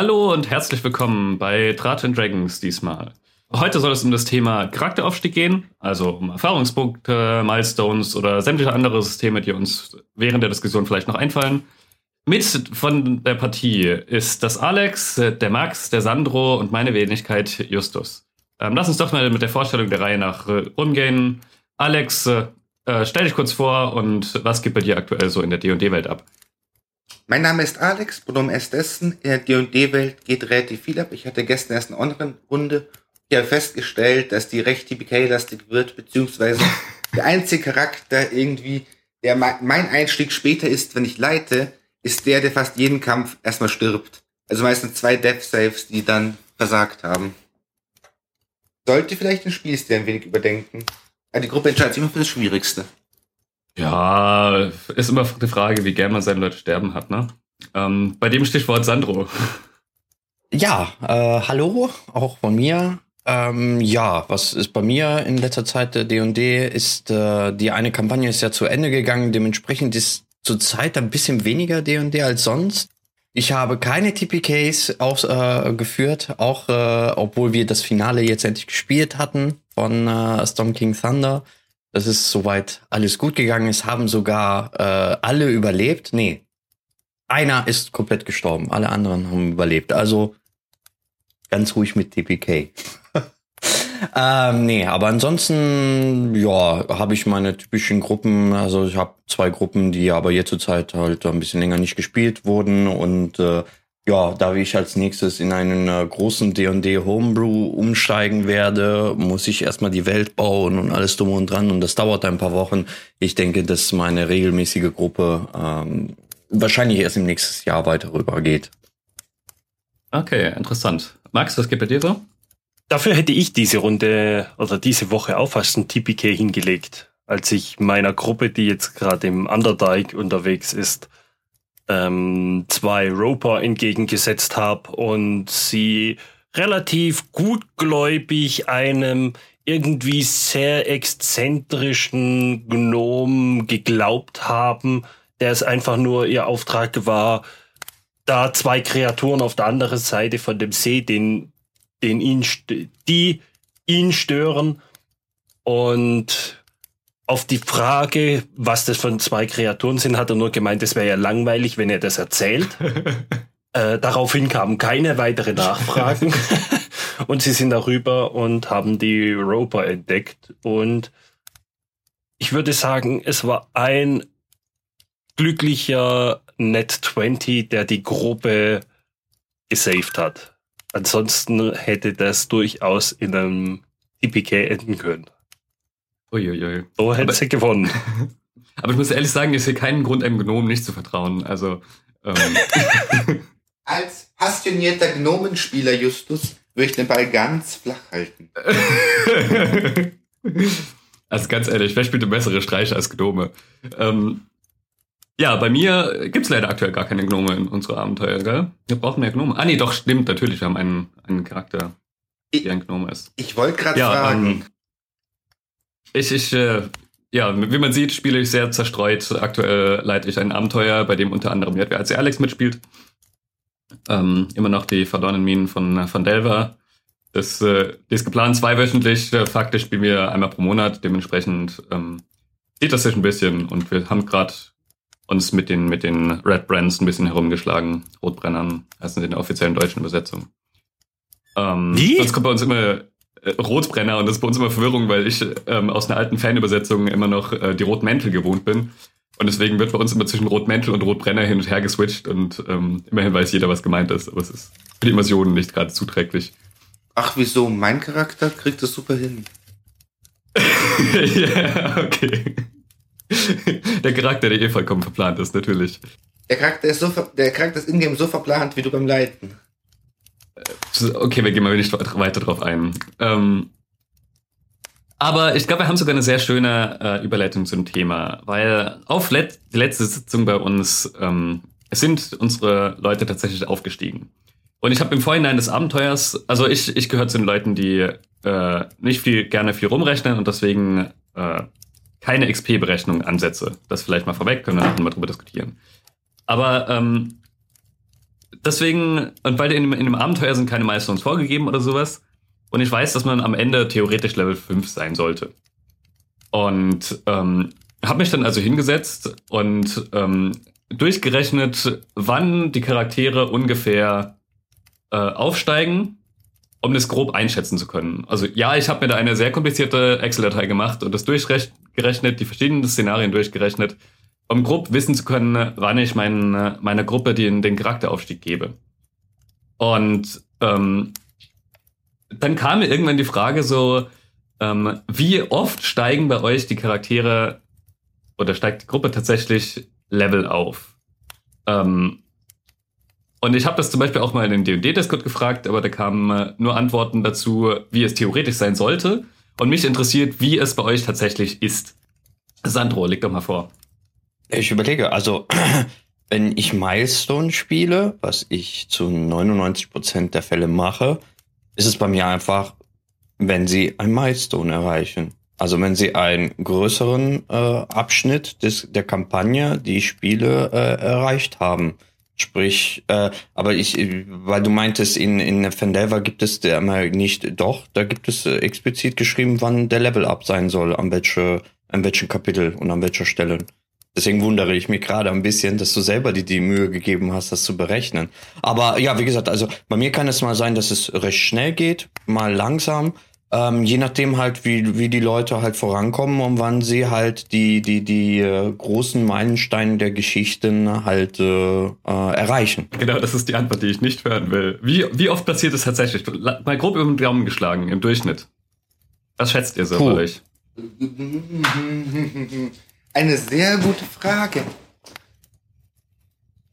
Hallo und herzlich willkommen bei Draht Dragons diesmal. Heute soll es um das Thema Charakteraufstieg gehen, also um Erfahrungspunkte, Milestones oder sämtliche andere Systeme, die uns während der Diskussion vielleicht noch einfallen. Mit von der Partie ist das Alex, der Max, der Sandro und meine Wenigkeit Justus. Ähm, lass uns doch mal mit der Vorstellung der Reihe nach äh, umgehen. Alex, äh, stell dich kurz vor und was gibt bei dir aktuell so in der D&D-Welt ab? Mein Name ist Alex, Pronomen ist dessen. In der D&D-Welt geht relativ viel ab. Ich hatte gestern erst eine Online-Runde ich habe festgestellt, dass die recht TPK-lastig wird, beziehungsweise der einzige Charakter irgendwie, der mein Einstieg später ist, wenn ich leite, ist der, der fast jeden Kampf erstmal stirbt. Also meistens zwei Death Saves, die dann versagt haben. Sollte vielleicht den Spielstil ein wenig überdenken. Die Gruppe entscheidet sich immer für das Schwierigste. Ja, ist immer die Frage, wie gern man seine Leute sterben hat, ne? Ähm, bei dem Stichwort Sandro. Ja, äh, hallo, auch von mir. Ähm, ja, was ist bei mir in letzter Zeit der D&D ist, äh, die eine Kampagne ist ja zu Ende gegangen, dementsprechend ist zurzeit ein bisschen weniger D&D als sonst. Ich habe keine TPKs ausgeführt, äh, auch äh, obwohl wir das Finale jetzt endlich gespielt hatten von äh, Storm King Thunder. Das ist soweit alles gut gegangen. Es haben sogar äh, alle überlebt. Nee, einer ist komplett gestorben. Alle anderen haben überlebt. Also ganz ruhig mit TPK. ähm, nee, aber ansonsten, ja, habe ich meine typischen Gruppen. Also ich habe zwei Gruppen, die aber jetzt zurzeit halt ein bisschen länger nicht gespielt wurden. Und äh, ja, da ich als nächstes in einen äh, großen D&D Homebrew umsteigen werde, muss ich erstmal die Welt bauen und alles drum und dran. Und das dauert ein paar Wochen. Ich denke, dass meine regelmäßige Gruppe ähm, wahrscheinlich erst im nächsten Jahr weiter rüber geht. Okay, interessant. Max, was geht bei dir so? Dafür hätte ich diese Runde oder diese Woche auch fast ein TPK hingelegt, als ich meiner Gruppe, die jetzt gerade im Underdike unterwegs ist, ähm, zwei Roper entgegengesetzt habe und sie relativ gutgläubig einem irgendwie sehr exzentrischen Gnom geglaubt haben, der es einfach nur ihr Auftrag war, da zwei Kreaturen auf der anderen Seite von dem See, den, den ihn, die ihn stören. Und auf die Frage, was das von zwei Kreaturen sind, hat er nur gemeint, es wäre ja langweilig, wenn er das erzählt. äh, daraufhin kamen keine weiteren Nachfragen. und sie sind darüber und haben die Roper entdeckt. Und ich würde sagen, es war ein glücklicher Net 20, der die Gruppe gesaved hat. Ansonsten hätte das durchaus in einem TPK enden können. Uiuiui. So hätte sie gewonnen. Aber ich muss ehrlich sagen, ich sehe keinen Grund, einem Gnomen nicht zu vertrauen. Also. Ähm. Als passionierter Gnomenspieler, Justus, würde ich den Ball ganz flach halten. also ganz ehrlich, wer spielt eine bessere Streiche als Gnome? Ähm, ja, bei mir gibt's leider aktuell gar keine Gnome in unserer Abenteuer, gell? Wir brauchen mehr Gnome. Ah nee, doch, stimmt, natürlich. Wir haben einen, einen Charakter, der ein Gnome ist. Ich wollte gerade ja, fragen. Ähm, ich, ich, äh, ja, wie man sieht, spiele ich sehr zerstreut. Aktuell leite ich ein Abenteuer, bei dem unter anderem JWAC Alex mitspielt. Ähm, immer noch die verlorenen Minen von, von Delver. Das, äh, die ist geplant zweiwöchentlich. Äh, faktisch spielen wir einmal pro Monat. Dementsprechend ähm, sieht das sich ein bisschen. Und wir haben gerade uns mit den, mit den Red Brands ein bisschen herumgeschlagen. Rotbrennern, also in der offiziellen deutschen Übersetzung. Ähm, Wie? Sonst kommt bei uns immer äh, Rotbrenner und das ist bei uns immer Verwirrung, weil ich ähm, aus einer alten Fanübersetzung immer noch äh, die Rotmäntel gewohnt bin. Und deswegen wird bei uns immer zwischen Rotmäntel und Rotbrenner hin und her geswitcht und ähm, immerhin weiß jeder, was gemeint ist, aber es ist für die Immersion nicht gerade zuträglich. Ach, wieso? Mein Charakter kriegt das super hin. ja, okay. der Charakter, der eh vollkommen verplant ist, natürlich. Der Charakter ist, so, der Charakter ist in-game so verplant wie du beim Leiten. Okay, wir gehen mal nicht weiter drauf ein. Ähm, aber ich glaube, wir haben sogar eine sehr schöne äh, Überleitung zum Thema, weil auf let die letzte Sitzung bei uns ähm, sind unsere Leute tatsächlich aufgestiegen. Und ich habe im Vorhinein des Abenteuers, also ich, ich gehöre zu den Leuten, die äh, nicht viel gerne viel rumrechnen und deswegen äh, keine XP-Berechnung ansetze. Das vielleicht mal vorweg, können wir nachher mal drüber diskutieren. Aber ähm, deswegen, und weil in, in dem Abenteuer sind keine Milestones vorgegeben oder sowas. Und ich weiß, dass man am Ende theoretisch Level 5 sein sollte. Und ähm, habe mich dann also hingesetzt und ähm, durchgerechnet, wann die Charaktere ungefähr äh, aufsteigen, um das grob einschätzen zu können. Also ja, ich habe mir da eine sehr komplizierte Excel-Datei gemacht und das durchgerechnet, die verschiedenen Szenarien durchgerechnet, um grob wissen zu können, wann ich mein, meiner Gruppe den, den Charakteraufstieg gebe. Und ähm, dann kam mir irgendwann die Frage so, ähm, wie oft steigen bei euch die Charaktere oder steigt die Gruppe tatsächlich Level auf? Ähm, und ich habe das zum Beispiel auch mal in den D&D-Discord gefragt, aber da kamen äh, nur Antworten dazu, wie es theoretisch sein sollte. Und mich interessiert, wie es bei euch tatsächlich ist. Sandro, leg doch mal vor. Ich überlege, also wenn ich Milestone spiele, was ich zu 99 Prozent der Fälle mache, ist es bei mir einfach, wenn sie ein Milestone erreichen. Also wenn sie einen größeren äh, Abschnitt des, der Kampagne, die spiele, äh, erreicht haben. Sprich, äh, aber ich, weil du meintest, in, in Fendelver gibt es der mal nicht, doch, da gibt es äh, explizit geschrieben, wann der Level up sein soll, an welche, an welchem Kapitel und an welcher Stelle. Deswegen wundere ich mich gerade ein bisschen, dass du selber dir die Mühe gegeben hast, das zu berechnen. Aber ja, wie gesagt, also bei mir kann es mal sein, dass es recht schnell geht, mal langsam. Ähm, je nachdem halt, wie, wie die Leute halt vorankommen und wann sie halt die, die, die äh, großen Meilensteine der Geschichten halt äh, äh, erreichen. Genau, das ist die Antwort, die ich nicht hören will. Wie, wie oft passiert es tatsächlich? Mal grob über den Daumen geschlagen, im Durchschnitt. Was schätzt ihr so Puh. bei euch? Eine sehr gute Frage.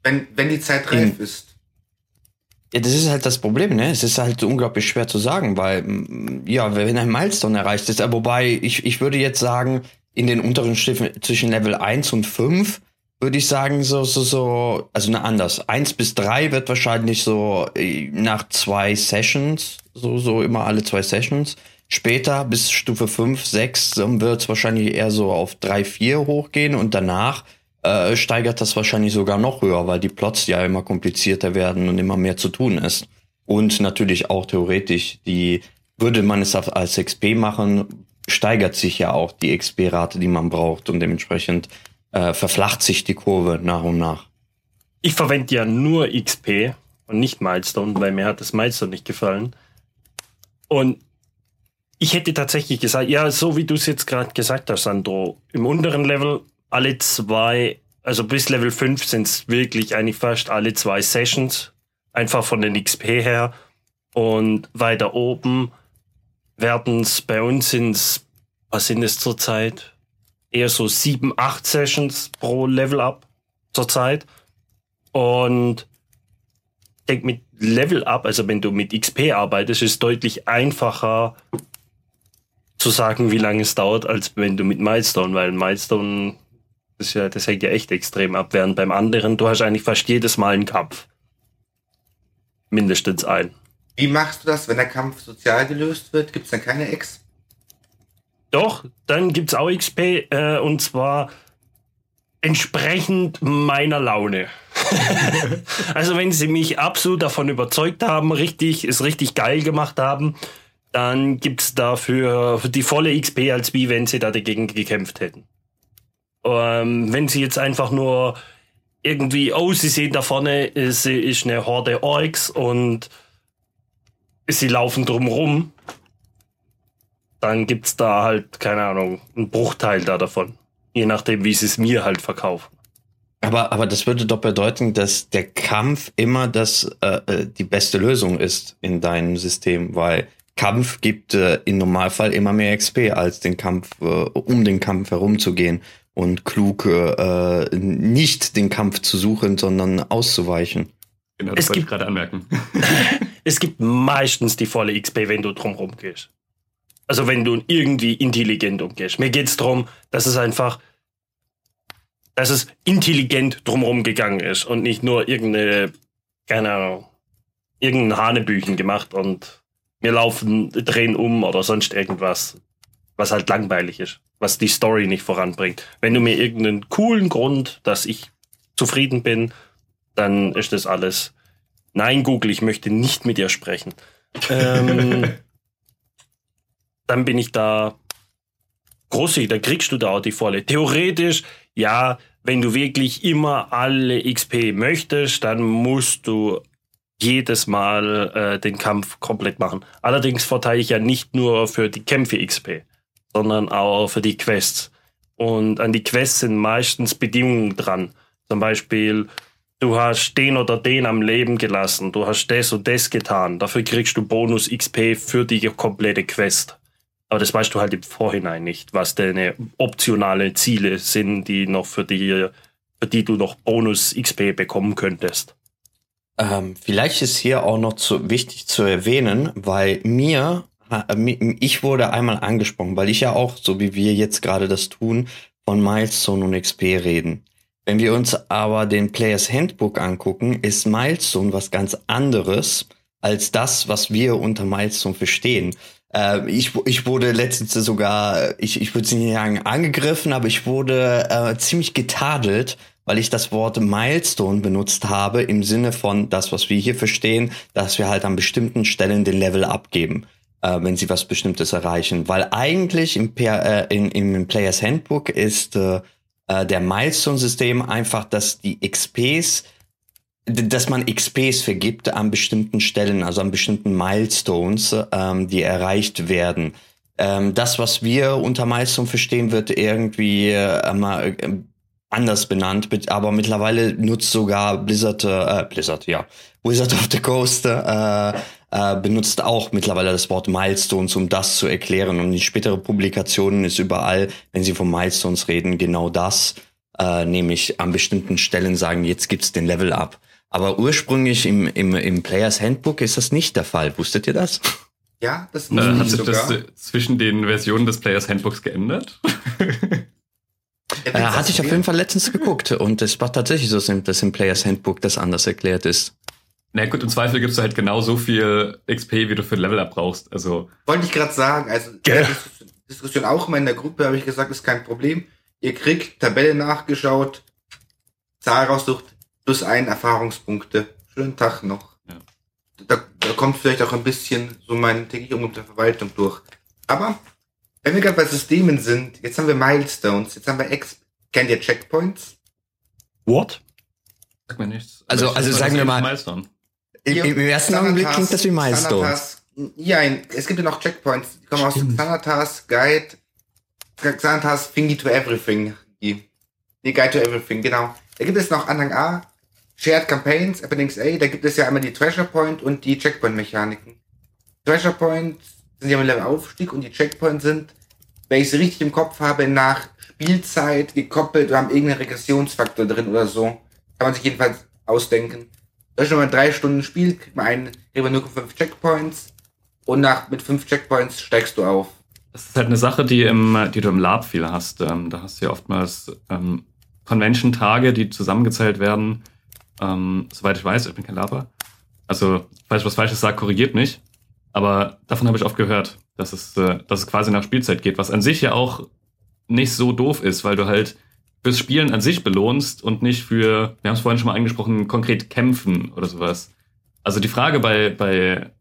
Wenn, wenn die Zeit reif ist. Ja, das ist halt das Problem, ne? Es ist halt unglaublich schwer zu sagen, weil, mm, ja, wenn ein Milestone erreicht ist, wobei ich, ich würde jetzt sagen, in den unteren Stufen zwischen Level 1 und 5 würde ich sagen, so, so, so, also ne, anders. 1 bis 3 wird wahrscheinlich so äh, nach zwei Sessions, so, so immer alle zwei Sessions. Später bis Stufe 5, 6 wird es wahrscheinlich eher so auf 3, 4 hochgehen und danach äh, steigert das wahrscheinlich sogar noch höher, weil die Plots ja immer komplizierter werden und immer mehr zu tun ist. Und natürlich auch theoretisch, die würde man es als XP machen, steigert sich ja auch die XP-Rate, die man braucht und dementsprechend äh, verflacht sich die Kurve nach und nach. Ich verwende ja nur XP und nicht Milestone, weil mir hat das Milestone nicht gefallen. Und ich hätte tatsächlich gesagt, ja, so wie du es jetzt gerade gesagt hast, Sandro, im unteren Level alle zwei, also bis Level 5 sind es wirklich eigentlich fast alle zwei Sessions, einfach von den XP her. Und weiter oben werden es bei uns sind was sind es zurzeit? Eher so sieben, acht Sessions pro Level Up zurzeit. Und denke, mit Level Up, also wenn du mit XP arbeitest, ist es deutlich einfacher zu sagen, wie lange es dauert, als wenn du mit Milestone, weil Milestone das, ja, das hängt ja echt extrem ab. Während beim anderen, du hast eigentlich fast jedes Mal einen Kampf. Mindestens einen. Wie machst du das, wenn der Kampf sozial gelöst wird? Gibt es dann keine X? Doch, dann gibt es auch XP äh, und zwar entsprechend meiner Laune. also wenn sie mich absolut davon überzeugt haben, richtig, es richtig geil gemacht haben, dann gibt es dafür die volle XP, als wie wenn sie da dagegen gekämpft hätten. Ähm, wenn sie jetzt einfach nur irgendwie, oh, sie sehen da vorne, sie ist eine Horde Orks und sie laufen drumrum, dann gibt's da halt, keine Ahnung, einen Bruchteil da davon. Je nachdem, wie sie es mir halt verkaufen. Aber, aber das würde doch bedeuten, dass der Kampf immer das, äh, äh die beste Lösung ist in deinem System, weil Kampf gibt äh, im Normalfall immer mehr XP als den Kampf, äh, um den Kampf herumzugehen und klug äh, nicht den Kampf zu suchen, sondern auszuweichen. Genau, das es wollte ich gerade anmerken. es gibt meistens die volle XP, wenn du drumherum gehst. Also wenn du irgendwie intelligent umgehst. Mir geht es darum, dass es einfach, dass es intelligent drumherum gegangen ist und nicht nur irgendeine, keine Ahnung, irgendein Hanebüchen gemacht und wir laufen, drehen um oder sonst irgendwas, was halt langweilig ist was die Story nicht voranbringt. Wenn du mir irgendeinen coolen Grund, dass ich zufrieden bin, dann ist das alles Nein, Google, ich möchte nicht mit dir sprechen. Ähm, dann bin ich da großzügig, da kriegst du da auch die volle. Theoretisch, ja, wenn du wirklich immer alle XP möchtest, dann musst du jedes Mal äh, den Kampf komplett machen. Allerdings verteile ich ja nicht nur für die Kämpfe XP, sondern auch für die Quests. Und an die Quests sind meistens Bedingungen dran. Zum Beispiel, du hast den oder den am Leben gelassen, du hast das und das getan. Dafür kriegst du Bonus XP für die komplette Quest. Aber das weißt du halt im Vorhinein nicht, was deine optionale Ziele sind, die noch für die, für die du noch Bonus XP bekommen könntest. Ähm, vielleicht ist hier auch noch zu, wichtig zu erwähnen, weil mir, ich wurde einmal angesprochen, weil ich ja auch, so wie wir jetzt gerade das tun, von Milestone und XP reden. Wenn wir uns aber den Players Handbook angucken, ist Milestone was ganz anderes als das, was wir unter Milestone verstehen. Äh, ich, ich wurde letztens sogar, ich, ich würde nicht sagen angegriffen, aber ich wurde äh, ziemlich getadelt, weil ich das Wort Milestone benutzt habe im Sinne von das, was wir hier verstehen, dass wir halt an bestimmten Stellen den Level abgeben, äh, wenn sie was Bestimmtes erreichen. Weil eigentlich im, äh, in, im Players Handbook ist äh, äh, der Milestone-System einfach, dass die XPs dass man XPs vergibt an bestimmten Stellen, also an bestimmten Milestones, ähm, die erreicht werden. Ähm, das, was wir unter Milestone verstehen, wird irgendwie äh, äh, anders benannt, aber mittlerweile nutzt sogar Blizzard, äh, Blizzard, ja, Wizard of the Coast äh, äh, benutzt auch mittlerweile das Wort Milestones, um das zu erklären. Und in spätere Publikationen ist überall, wenn sie von Milestones reden, genau das, äh, nämlich an bestimmten Stellen sagen, jetzt gibt's den Level up. Aber ursprünglich im, im, im Players Handbook ist das nicht der Fall. Wusstet ihr das? Ja, das äh, Hat sich das zwischen den Versionen des Players Handbooks geändert? äh, hatte ich auf jeden Fall letztens geguckt und es war tatsächlich so, dass im Players Handbook das anders erklärt ist. Na gut, im Zweifel gibst du halt genauso viel XP, wie du für ein Level up brauchst. Also wollte ich gerade sagen, also yeah. Diskussion auch mal in der Gruppe habe ich gesagt, ist kein Problem. Ihr kriegt Tabelle nachgeschaut, Zahl raussucht, plus ein Erfahrungspunkte. Schönen Tag noch. Ja. Da, da kommt vielleicht auch ein bisschen so mein täglich Umgang mit der Verwaltung durch. Aber wenn wir gerade bei Systemen sind, jetzt haben wir Milestones, jetzt haben wir Ex. Kennt ihr Checkpoints? What? Sag mir nichts. Also, also sagen wir mal. Milestone. Im, Im, ersten Augenblick klingt das wie Milestones. Ja, es gibt ja noch Checkpoints, die kommen Stimmt. aus Xanatas Guide, Xanatas Thingy to Everything. Die, die Guide to Everything, genau. Da gibt es noch Anhang A, Shared Campaigns, Appendix A, da gibt es ja einmal die Treasure Point und die Checkpoint-Mechaniken. Treasure Point sind ja im Level-Aufstieg und die Checkpoints sind, wenn ich sie richtig im Kopf habe, nach Spielzeit gekoppelt oder haben irgendeinen Regressionsfaktor drin oder so. Kann man sich jedenfalls ausdenken. Wenn man drei Stunden spielt, kriegt man einen, kriegt nur fünf Checkpoints und nach, mit fünf Checkpoints steigst du auf. Das ist halt eine Sache, die, im, die du im Lab viel hast. Ähm, da hast du ja oftmals ähm, Convention-Tage, die zusammengezählt werden. Ähm, soweit ich weiß, ich bin kein Laber. Also, falls ich was Falsches sage, korrigiert mich. Aber davon habe ich oft gehört, dass es, äh, dass es quasi nach Spielzeit geht, was an sich ja auch nicht so doof ist, weil du halt fürs Spielen an sich belohnst und nicht für, wir haben es vorhin schon mal angesprochen, konkret kämpfen oder sowas. Also die Frage bei, bei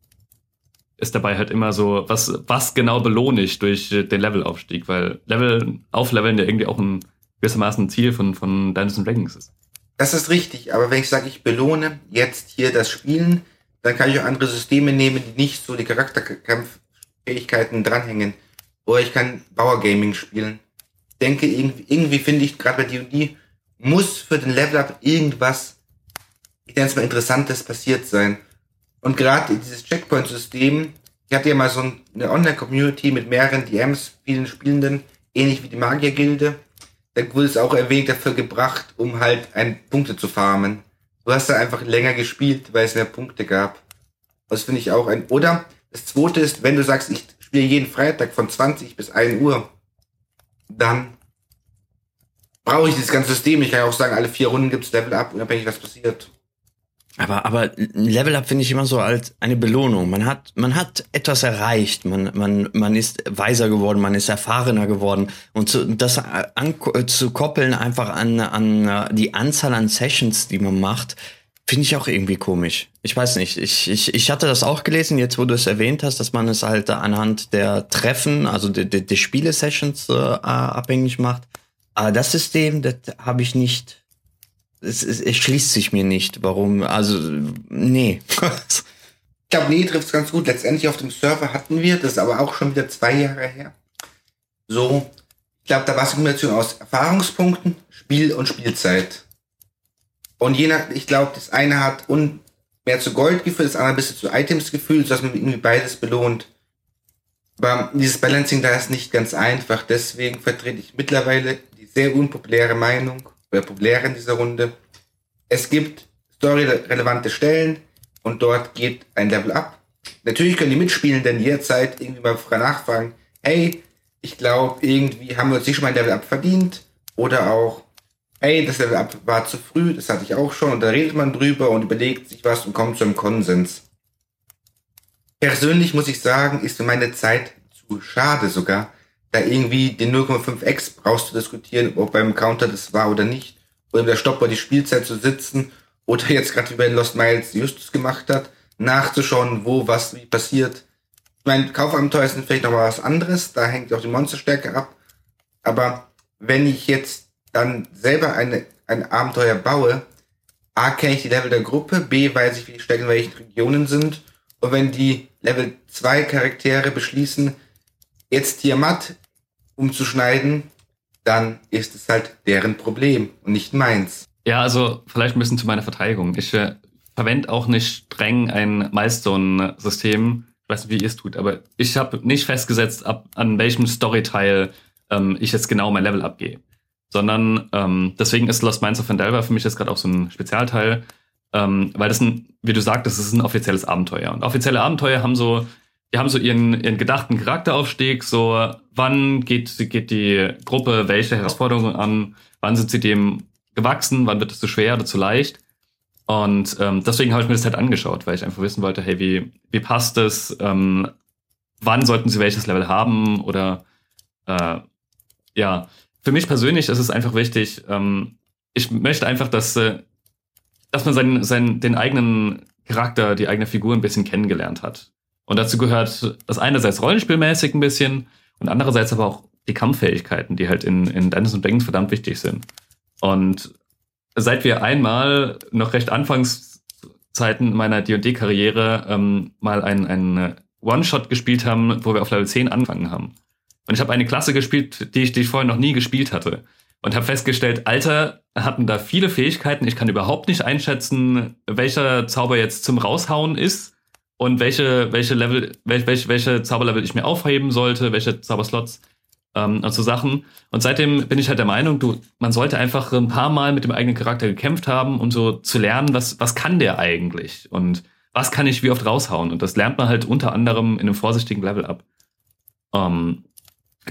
ist dabei halt immer so, was, was genau belohne ich durch den Levelaufstieg, weil Level, aufleveln ja irgendwie auch ein gewissermaßen ein Ziel von, von Dungeons Dragons ist. Das ist richtig, aber wenn ich sage, ich belohne jetzt hier das Spielen, dann kann ich auch andere Systeme nehmen, die nicht so die Charakterkampffähigkeiten dranhängen. Oder ich kann Power Gaming spielen. Ich denke, irgendwie, irgendwie finde ich gerade bei D&D muss für den Level-Up irgendwas, ich nenne es mal Interessantes passiert sein. Und gerade dieses Checkpoint-System, ich hatte ja mal so eine Online-Community mit mehreren DMs, vielen Spielenden, ähnlich wie die Magier-Gilde da wurde es auch erwähnt dafür gebracht, um halt ein Punkte zu farmen. Du hast da einfach länger gespielt, weil es mehr Punkte gab. Das finde ich auch ein. Oder das zweite ist, wenn du sagst, ich spiele jeden Freitag von 20 bis 1 Uhr, dann brauche ich dieses ganze System. Ich kann auch sagen, alle vier Runden gibt's Level Up, unabhängig was passiert. Aber, aber Level Up finde ich immer so als eine Belohnung. Man hat, man hat etwas erreicht. Man, man, man ist weiser geworden, man ist erfahrener geworden. Und zu, das an, zu koppeln einfach an, an die Anzahl an Sessions, die man macht, Finde ich auch irgendwie komisch. Ich weiß nicht. Ich, ich, ich hatte das auch gelesen, jetzt wo du es erwähnt hast, dass man es halt anhand der Treffen, also der, der, der Spiele-Sessions äh, abhängig macht. Aber das System, das habe ich nicht. Es, es, es schließt sich mir nicht. Warum? Also, nee. ich glaube, nee, trifft es ganz gut. Letztendlich auf dem Server hatten wir, das aber auch schon wieder zwei Jahre her. So, ich glaube, da war es eine Kombination aus Erfahrungspunkten, Spiel und Spielzeit. Und je nach, ich glaube, das eine hat un, mehr zu Gold geführt, das andere ein bisschen zu Items gefühlt, sodass man irgendwie beides belohnt. Aber dieses Balancing da ist nicht ganz einfach, deswegen vertrete ich mittlerweile die sehr unpopuläre Meinung, oder populäre in dieser Runde. Es gibt storyrelevante Stellen und dort geht ein Level up. Natürlich können die Mitspielenden jederzeit irgendwie mal nachfragen, hey, ich glaube, irgendwie haben wir uns nicht schon mal ein Level up verdient. Oder auch, ey, das war zu früh, das hatte ich auch schon, und da redet man drüber und überlegt sich was und kommt zu einem Konsens. Persönlich muss ich sagen, ist für meine Zeit zu schade sogar, da irgendwie den 0,5x brauchst du diskutieren, ob beim Counter das war oder nicht, oder der Stopper die Spielzeit zu sitzen, oder jetzt gerade wie bei Lost Miles Justus gemacht hat, nachzuschauen, wo was wie passiert. Ich meine, Kaufabenteuer sind vielleicht noch mal was anderes, da hängt auch die Monsterstärke ab, aber wenn ich jetzt dann selber eine, ein Abenteuer baue, A, kenne ich die Level der Gruppe, B, weiß ich, wie die Stärken in welchen Regionen sind. Und wenn die Level 2 Charaktere beschließen, jetzt Tiamat umzuschneiden, dann ist es halt deren Problem und nicht meins. Ja, also vielleicht ein bisschen zu meiner Verteidigung. Ich äh, verwende auch nicht streng ein Milestone-System. Ich weiß nicht, wie ihr es tut, aber ich habe nicht festgesetzt, ab an welchem Storyteil ähm, ich jetzt genau mein Level abgehe sondern ähm, deswegen ist Lost Minds of Vandelver für mich jetzt gerade auch so ein Spezialteil, ähm, weil das ein, wie du sagtest, das ist ein offizielles Abenteuer. Und offizielle Abenteuer haben so, die haben so ihren, ihren gedachten Charakteraufstieg, so wann geht, geht die Gruppe welche Herausforderungen an, wann sind sie dem gewachsen, wann wird es zu schwer oder zu leicht. Und ähm, deswegen habe ich mir das halt angeschaut, weil ich einfach wissen wollte, hey, wie, wie passt es, ähm, wann sollten sie welches Level haben oder äh, ja, für mich persönlich ist es einfach wichtig, ähm, ich möchte einfach, dass, äh, dass man seinen, seinen, den eigenen Charakter, die eigene Figur ein bisschen kennengelernt hat. Und dazu gehört das einerseits rollenspielmäßig ein bisschen und andererseits aber auch die Kampffähigkeiten, die halt in, in Dungeons und Dragons verdammt wichtig sind. Und seit wir einmal noch recht Anfangszeiten meiner D&D-Karriere ähm, mal einen, einen One-Shot gespielt haben, wo wir auf Level 10 angefangen haben, und ich habe eine Klasse gespielt, die ich, die ich vorher noch nie gespielt hatte. Und habe festgestellt, Alter, hatten da viele Fähigkeiten. Ich kann überhaupt nicht einschätzen, welcher Zauber jetzt zum Raushauen ist und welche, welche Level, welche, welche Zauberlevel ich mir aufheben sollte, welche Zauberslots ähm, und so Sachen. Und seitdem bin ich halt der Meinung, du, man sollte einfach ein paar Mal mit dem eigenen Charakter gekämpft haben, um so zu lernen, was, was kann der eigentlich und was kann ich wie oft raushauen. Und das lernt man halt unter anderem in einem vorsichtigen Level ab. Ähm,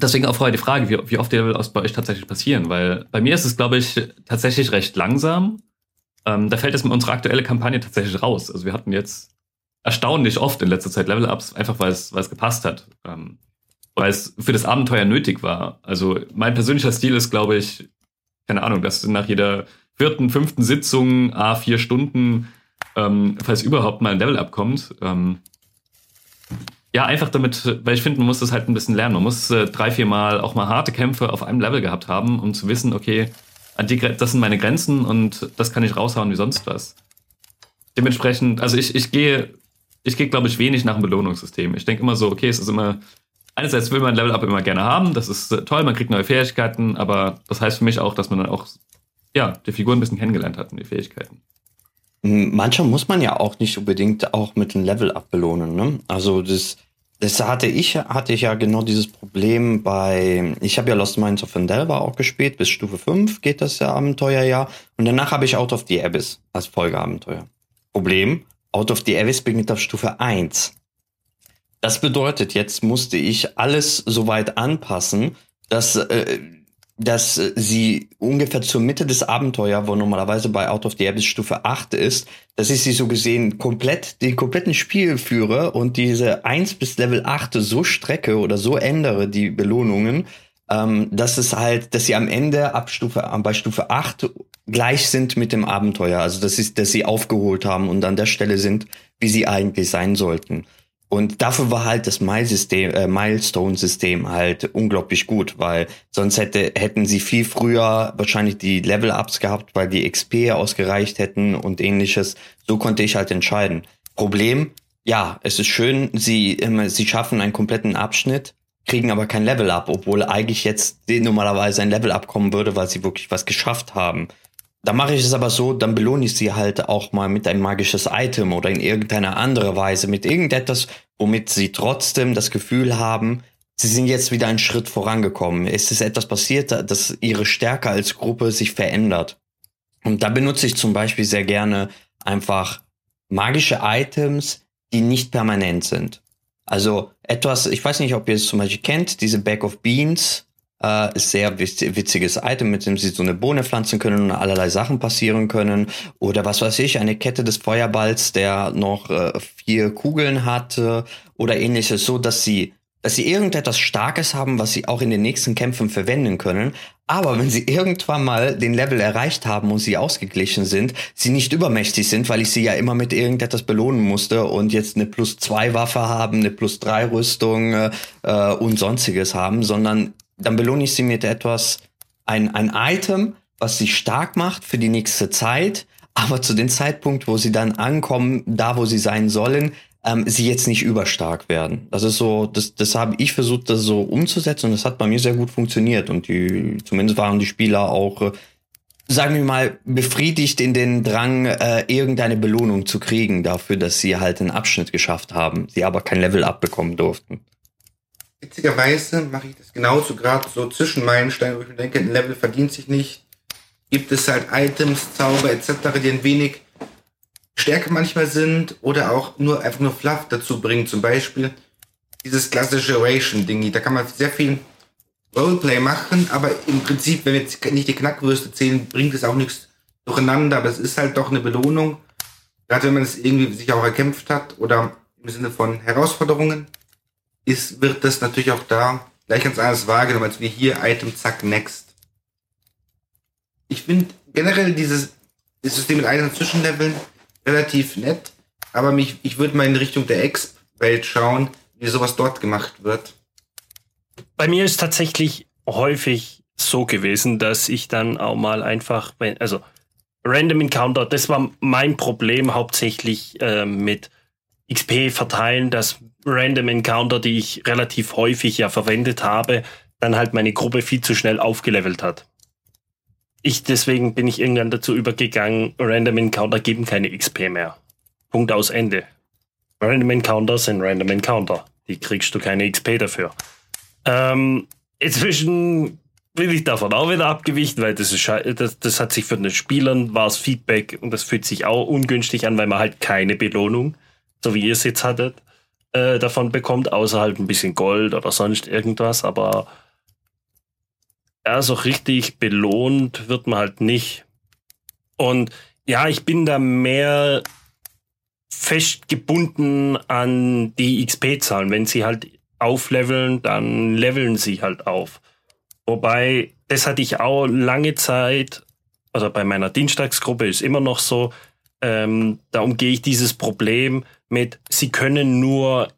Deswegen auch vorher die Frage, wie, wie oft die Level aus bei euch tatsächlich passieren, weil bei mir ist es, glaube ich, tatsächlich recht langsam. Ähm, da fällt es mit unserer aktuelle Kampagne tatsächlich raus. Also wir hatten jetzt erstaunlich oft in letzter Zeit Level-Ups, einfach weil es, weil es gepasst hat. Ähm, weil es für das Abenteuer nötig war. Also mein persönlicher Stil ist, glaube ich, keine Ahnung, dass nach jeder vierten, fünften Sitzung, a vier Stunden, ähm, falls überhaupt mal ein Level-Up kommt, ähm, ja, einfach damit, weil ich finde, man muss das halt ein bisschen lernen. Man muss äh, drei, vier Mal auch mal harte Kämpfe auf einem Level gehabt haben, um zu wissen, okay, die, das sind meine Grenzen und das kann ich raushauen wie sonst was. Dementsprechend, also ich, ich gehe, ich gehe, glaube ich, wenig nach dem Belohnungssystem. Ich denke immer so, okay, es ist immer, einerseits will man Level-Up immer gerne haben, das ist äh, toll, man kriegt neue Fähigkeiten, aber das heißt für mich auch, dass man dann auch, ja, die Figur ein bisschen kennengelernt hat und die Fähigkeiten. Manchmal muss man ja auch nicht unbedingt auch mit einem Level-Up belohnen, ne? Also das, das hatte ich, hatte ich ja genau dieses Problem bei, ich habe ja Lost Minds of Endelva auch gespielt, bis Stufe 5 geht das ja Abenteuer ja. Und danach habe ich Out of the Abyss als Folgeabenteuer. Problem, Out of the Abyss beginnt auf Stufe 1. Das bedeutet, jetzt musste ich alles so weit anpassen, dass äh, dass äh, sie ungefähr zur Mitte des Abenteuers, wo normalerweise bei Out of the Abyss Stufe 8 ist, dass ich sie so gesehen komplett, den kompletten Spiel führe und diese 1 bis Level 8 so strecke oder so ändere, die Belohnungen, ähm, dass es halt, dass sie am Ende ab Stufe, bei Stufe 8 gleich sind mit dem Abenteuer. Also dass sie, dass sie aufgeholt haben und an der Stelle sind, wie sie eigentlich sein sollten. Und dafür war halt das äh, Milestone-System halt unglaublich gut, weil sonst hätte, hätten sie viel früher wahrscheinlich die Level-Ups gehabt, weil die XP ausgereicht hätten und ähnliches. So konnte ich halt entscheiden. Problem, ja, es ist schön, sie, sie schaffen einen kompletten Abschnitt, kriegen aber kein Level-Up, obwohl eigentlich jetzt normalerweise ein Level-Up kommen würde, weil sie wirklich was geschafft haben. Da mache ich es aber so, dann belohne ich sie halt auch mal mit ein magisches Item oder in irgendeiner andere Weise mit irgendetwas, womit sie trotzdem das Gefühl haben, sie sind jetzt wieder einen Schritt vorangekommen. Es ist etwas passiert, dass ihre Stärke als Gruppe sich verändert. Und da benutze ich zum Beispiel sehr gerne einfach magische Items, die nicht permanent sind. Also etwas, ich weiß nicht, ob ihr es zum Beispiel kennt, diese Bag of Beans, äh, sehr witziges Item, mit dem sie so eine Bohne pflanzen können und allerlei Sachen passieren können. Oder was weiß ich, eine Kette des Feuerballs, der noch äh, vier Kugeln hat äh, oder ähnliches, so dass sie dass sie irgendetwas Starkes haben, was sie auch in den nächsten Kämpfen verwenden können. Aber wenn sie irgendwann mal den Level erreicht haben und sie ausgeglichen sind, sie nicht übermächtig sind, weil ich sie ja immer mit irgendetwas belohnen musste und jetzt eine plus zwei Waffe haben, eine plus drei Rüstung äh, und sonstiges haben, sondern dann belohne ich sie mit etwas, ein, ein Item, was sie stark macht für die nächste Zeit, aber zu dem Zeitpunkt, wo sie dann ankommen, da wo sie sein sollen, ähm, sie jetzt nicht überstark werden. Das ist so, das, das habe ich versucht, das so umzusetzen und das hat bei mir sehr gut funktioniert und die, zumindest waren die Spieler auch, äh, sagen wir mal, befriedigt in den Drang, äh, irgendeine Belohnung zu kriegen dafür, dass sie halt einen Abschnitt geschafft haben, sie aber kein Level abbekommen durften. Witzigerweise mache ich das genauso, gerade so zwischen Meilensteinen, wo ich mir denke, ein Level verdient sich nicht. Gibt es halt Items, Zauber etc., die ein wenig stärker manchmal sind oder auch nur einfach nur Fluff dazu bringen. Zum Beispiel dieses klassische Ration-Dingy. Da kann man sehr viel Roleplay machen, aber im Prinzip, wenn wir jetzt nicht die Knackwürste zählen, bringt es auch nichts durcheinander. Aber es ist halt doch eine Belohnung. Gerade wenn man es irgendwie sich auch erkämpft hat oder im Sinne von Herausforderungen ist, wird das natürlich auch da gleich ganz anders wahrgenommen, als wir hier Item, zack, next. Ich finde generell dieses, System mit einzelnen Zwischenleveln relativ nett, aber mich, ich würde mal in Richtung der Exp-Welt schauen, wie sowas dort gemacht wird. Bei mir ist tatsächlich häufig so gewesen, dass ich dann auch mal einfach, also Random Encounter, das war mein Problem hauptsächlich äh, mit XP verteilen, dass Random Encounter, die ich relativ häufig ja verwendet habe, dann halt meine Gruppe viel zu schnell aufgelevelt hat. Ich, deswegen bin ich irgendwann dazu übergegangen, Random Encounter geben keine XP mehr. Punkt aus Ende. Random Encounter sind Random Encounter. Die kriegst du keine XP dafür. Ähm, inzwischen bin ich davon auch wieder abgewichen, weil das, ist, das, das hat sich für den Spielern war es Feedback und das fühlt sich auch ungünstig an, weil man halt keine Belohnung so wie ihr es jetzt hattet, äh, davon bekommt, außer halt ein bisschen Gold oder sonst irgendwas, aber ja, so richtig belohnt wird man halt nicht. Und ja, ich bin da mehr festgebunden an die XP-Zahlen. Wenn sie halt aufleveln, dann leveln sie halt auf. Wobei, das hatte ich auch lange Zeit, also bei meiner Dienstagsgruppe ist immer noch so, ähm, da umgehe ich dieses Problem, mit, sie können nur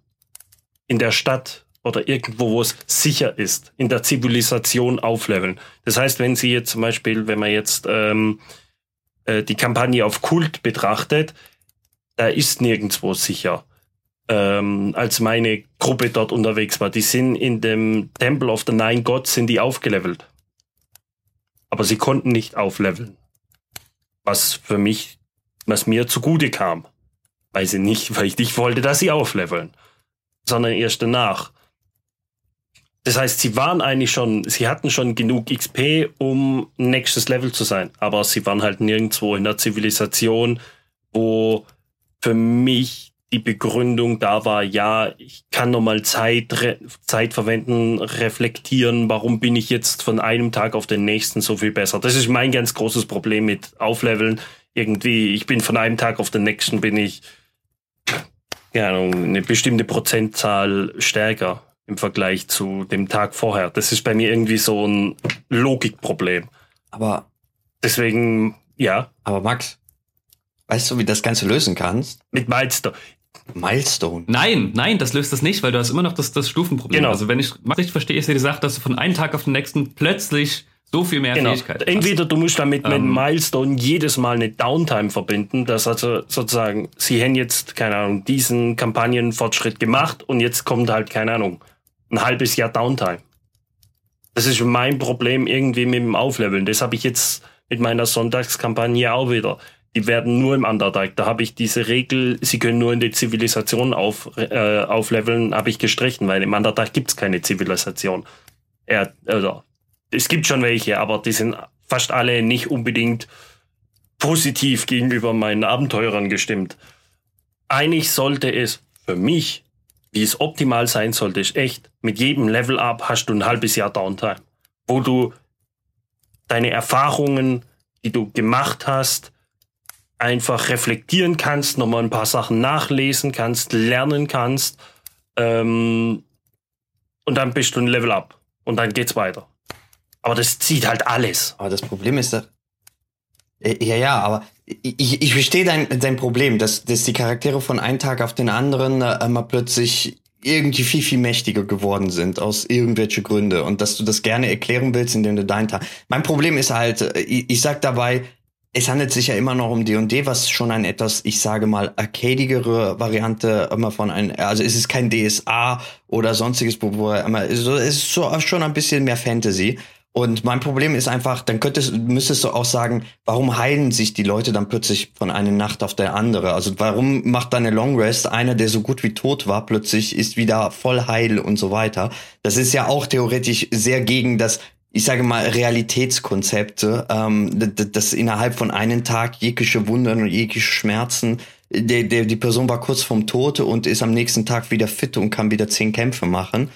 in der Stadt oder irgendwo, wo es sicher ist, in der Zivilisation aufleveln. Das heißt, wenn Sie jetzt zum Beispiel, wenn man jetzt ähm, äh, die Kampagne auf Kult betrachtet, da ist nirgendwo sicher. Ähm, als meine Gruppe dort unterwegs war, die sind in dem Temple of the Nine Gods sind die aufgelevelt. Aber sie konnten nicht aufleveln. Was für mich, was mir zugute kam. Weil sie nicht, weil ich nicht wollte, dass sie aufleveln, sondern erst danach. Das heißt, sie waren eigentlich schon, sie hatten schon genug XP, um nächstes Level zu sein, aber sie waren halt nirgendwo in der Zivilisation, wo für mich die Begründung da war, ja, ich kann nochmal Zeit, Zeit verwenden, reflektieren, warum bin ich jetzt von einem Tag auf den nächsten so viel besser. Das ist mein ganz großes Problem mit Aufleveln. Irgendwie, ich bin von einem Tag auf den nächsten bin ich ja, eine bestimmte Prozentzahl stärker. im Vergleich zu dem Tag vorher. Das ist bei mir irgendwie so ein Logikproblem. Aber, Deswegen, ja, aber Max, weißt du, wie du das Ganze lösen kannst? mit Milestone. Milestone. Nein, nein, das löst das nicht, weil du hast immer noch das, das Stufenproblem. Genau. Also wenn ich Max richtig verstehe, ist ja die Sache, dass du von einem Tag auf den nächsten plötzlich so viel mehr Genau. Fähigkeiten hast. Entweder du musst damit mit Ähm. Milestone jedes Mal eine Downtime verbinden, dass also sozusagen, sie haben jetzt, keine Ahnung, diesen Kampagnenfortschritt gemacht und jetzt kommt halt, keine Ahnung, ein halbes Jahr Downtime. Das ist mein Problem irgendwie mit dem Aufleveln. Das habe ich jetzt mit meiner Sonntagskampagne auch wieder. Die werden nur im Underdark. Da habe ich diese Regel, sie können nur in der Zivilisation auf, äh, aufleveln, habe ich gestrichen, weil im Underdark gibt's keine Zivilisation. Er, also, es gibt schon welche, aber die sind fast alle nicht unbedingt positiv gegenüber meinen Abenteurern gestimmt. Eigentlich sollte es für mich, wie es optimal sein sollte, ist echt, mit jedem Level Up hast du ein halbes Jahr Downtime, wo du deine Erfahrungen, die du gemacht hast, einfach reflektieren kannst, nochmal ein paar Sachen nachlesen kannst, lernen kannst, ähm, und dann bist du ein Level Up und dann geht's weiter. Aber das zieht halt alles. Aber das Problem ist, ja, ja, aber ich, ich verstehe dein, dein Problem, dass, dass die Charaktere von einem Tag auf den anderen äh, mal plötzlich irgendwie viel, viel mächtiger geworden sind aus irgendwelche Gründe und dass du das gerne erklären willst, indem du deinen Tag. Mein Problem ist halt, äh, ich, ich sag dabei, es handelt sich ja immer noch um D&D, was schon ein etwas, ich sage mal, arcadigere Variante immer von ein, also es ist kein DSA oder sonstiges, wo wo es ist so, schon ein bisschen mehr Fantasy. Und mein Problem ist einfach, dann könntest, müsstest du auch sagen, warum heilen sich die Leute dann plötzlich von einer Nacht auf der andere? Also warum macht dann eine Long Rest einer, der so gut wie tot war, plötzlich ist wieder voll heil und so weiter? Das ist ja auch theoretisch sehr gegen das, ich sage mal, Realitätskonzepte, ähm, d- d- dass innerhalb von einem Tag jegliche Wunden und jegliche Schmerzen, der, der, die Person war kurz vorm Tode und ist am nächsten Tag wieder fit und kann wieder zehn Kämpfe machen.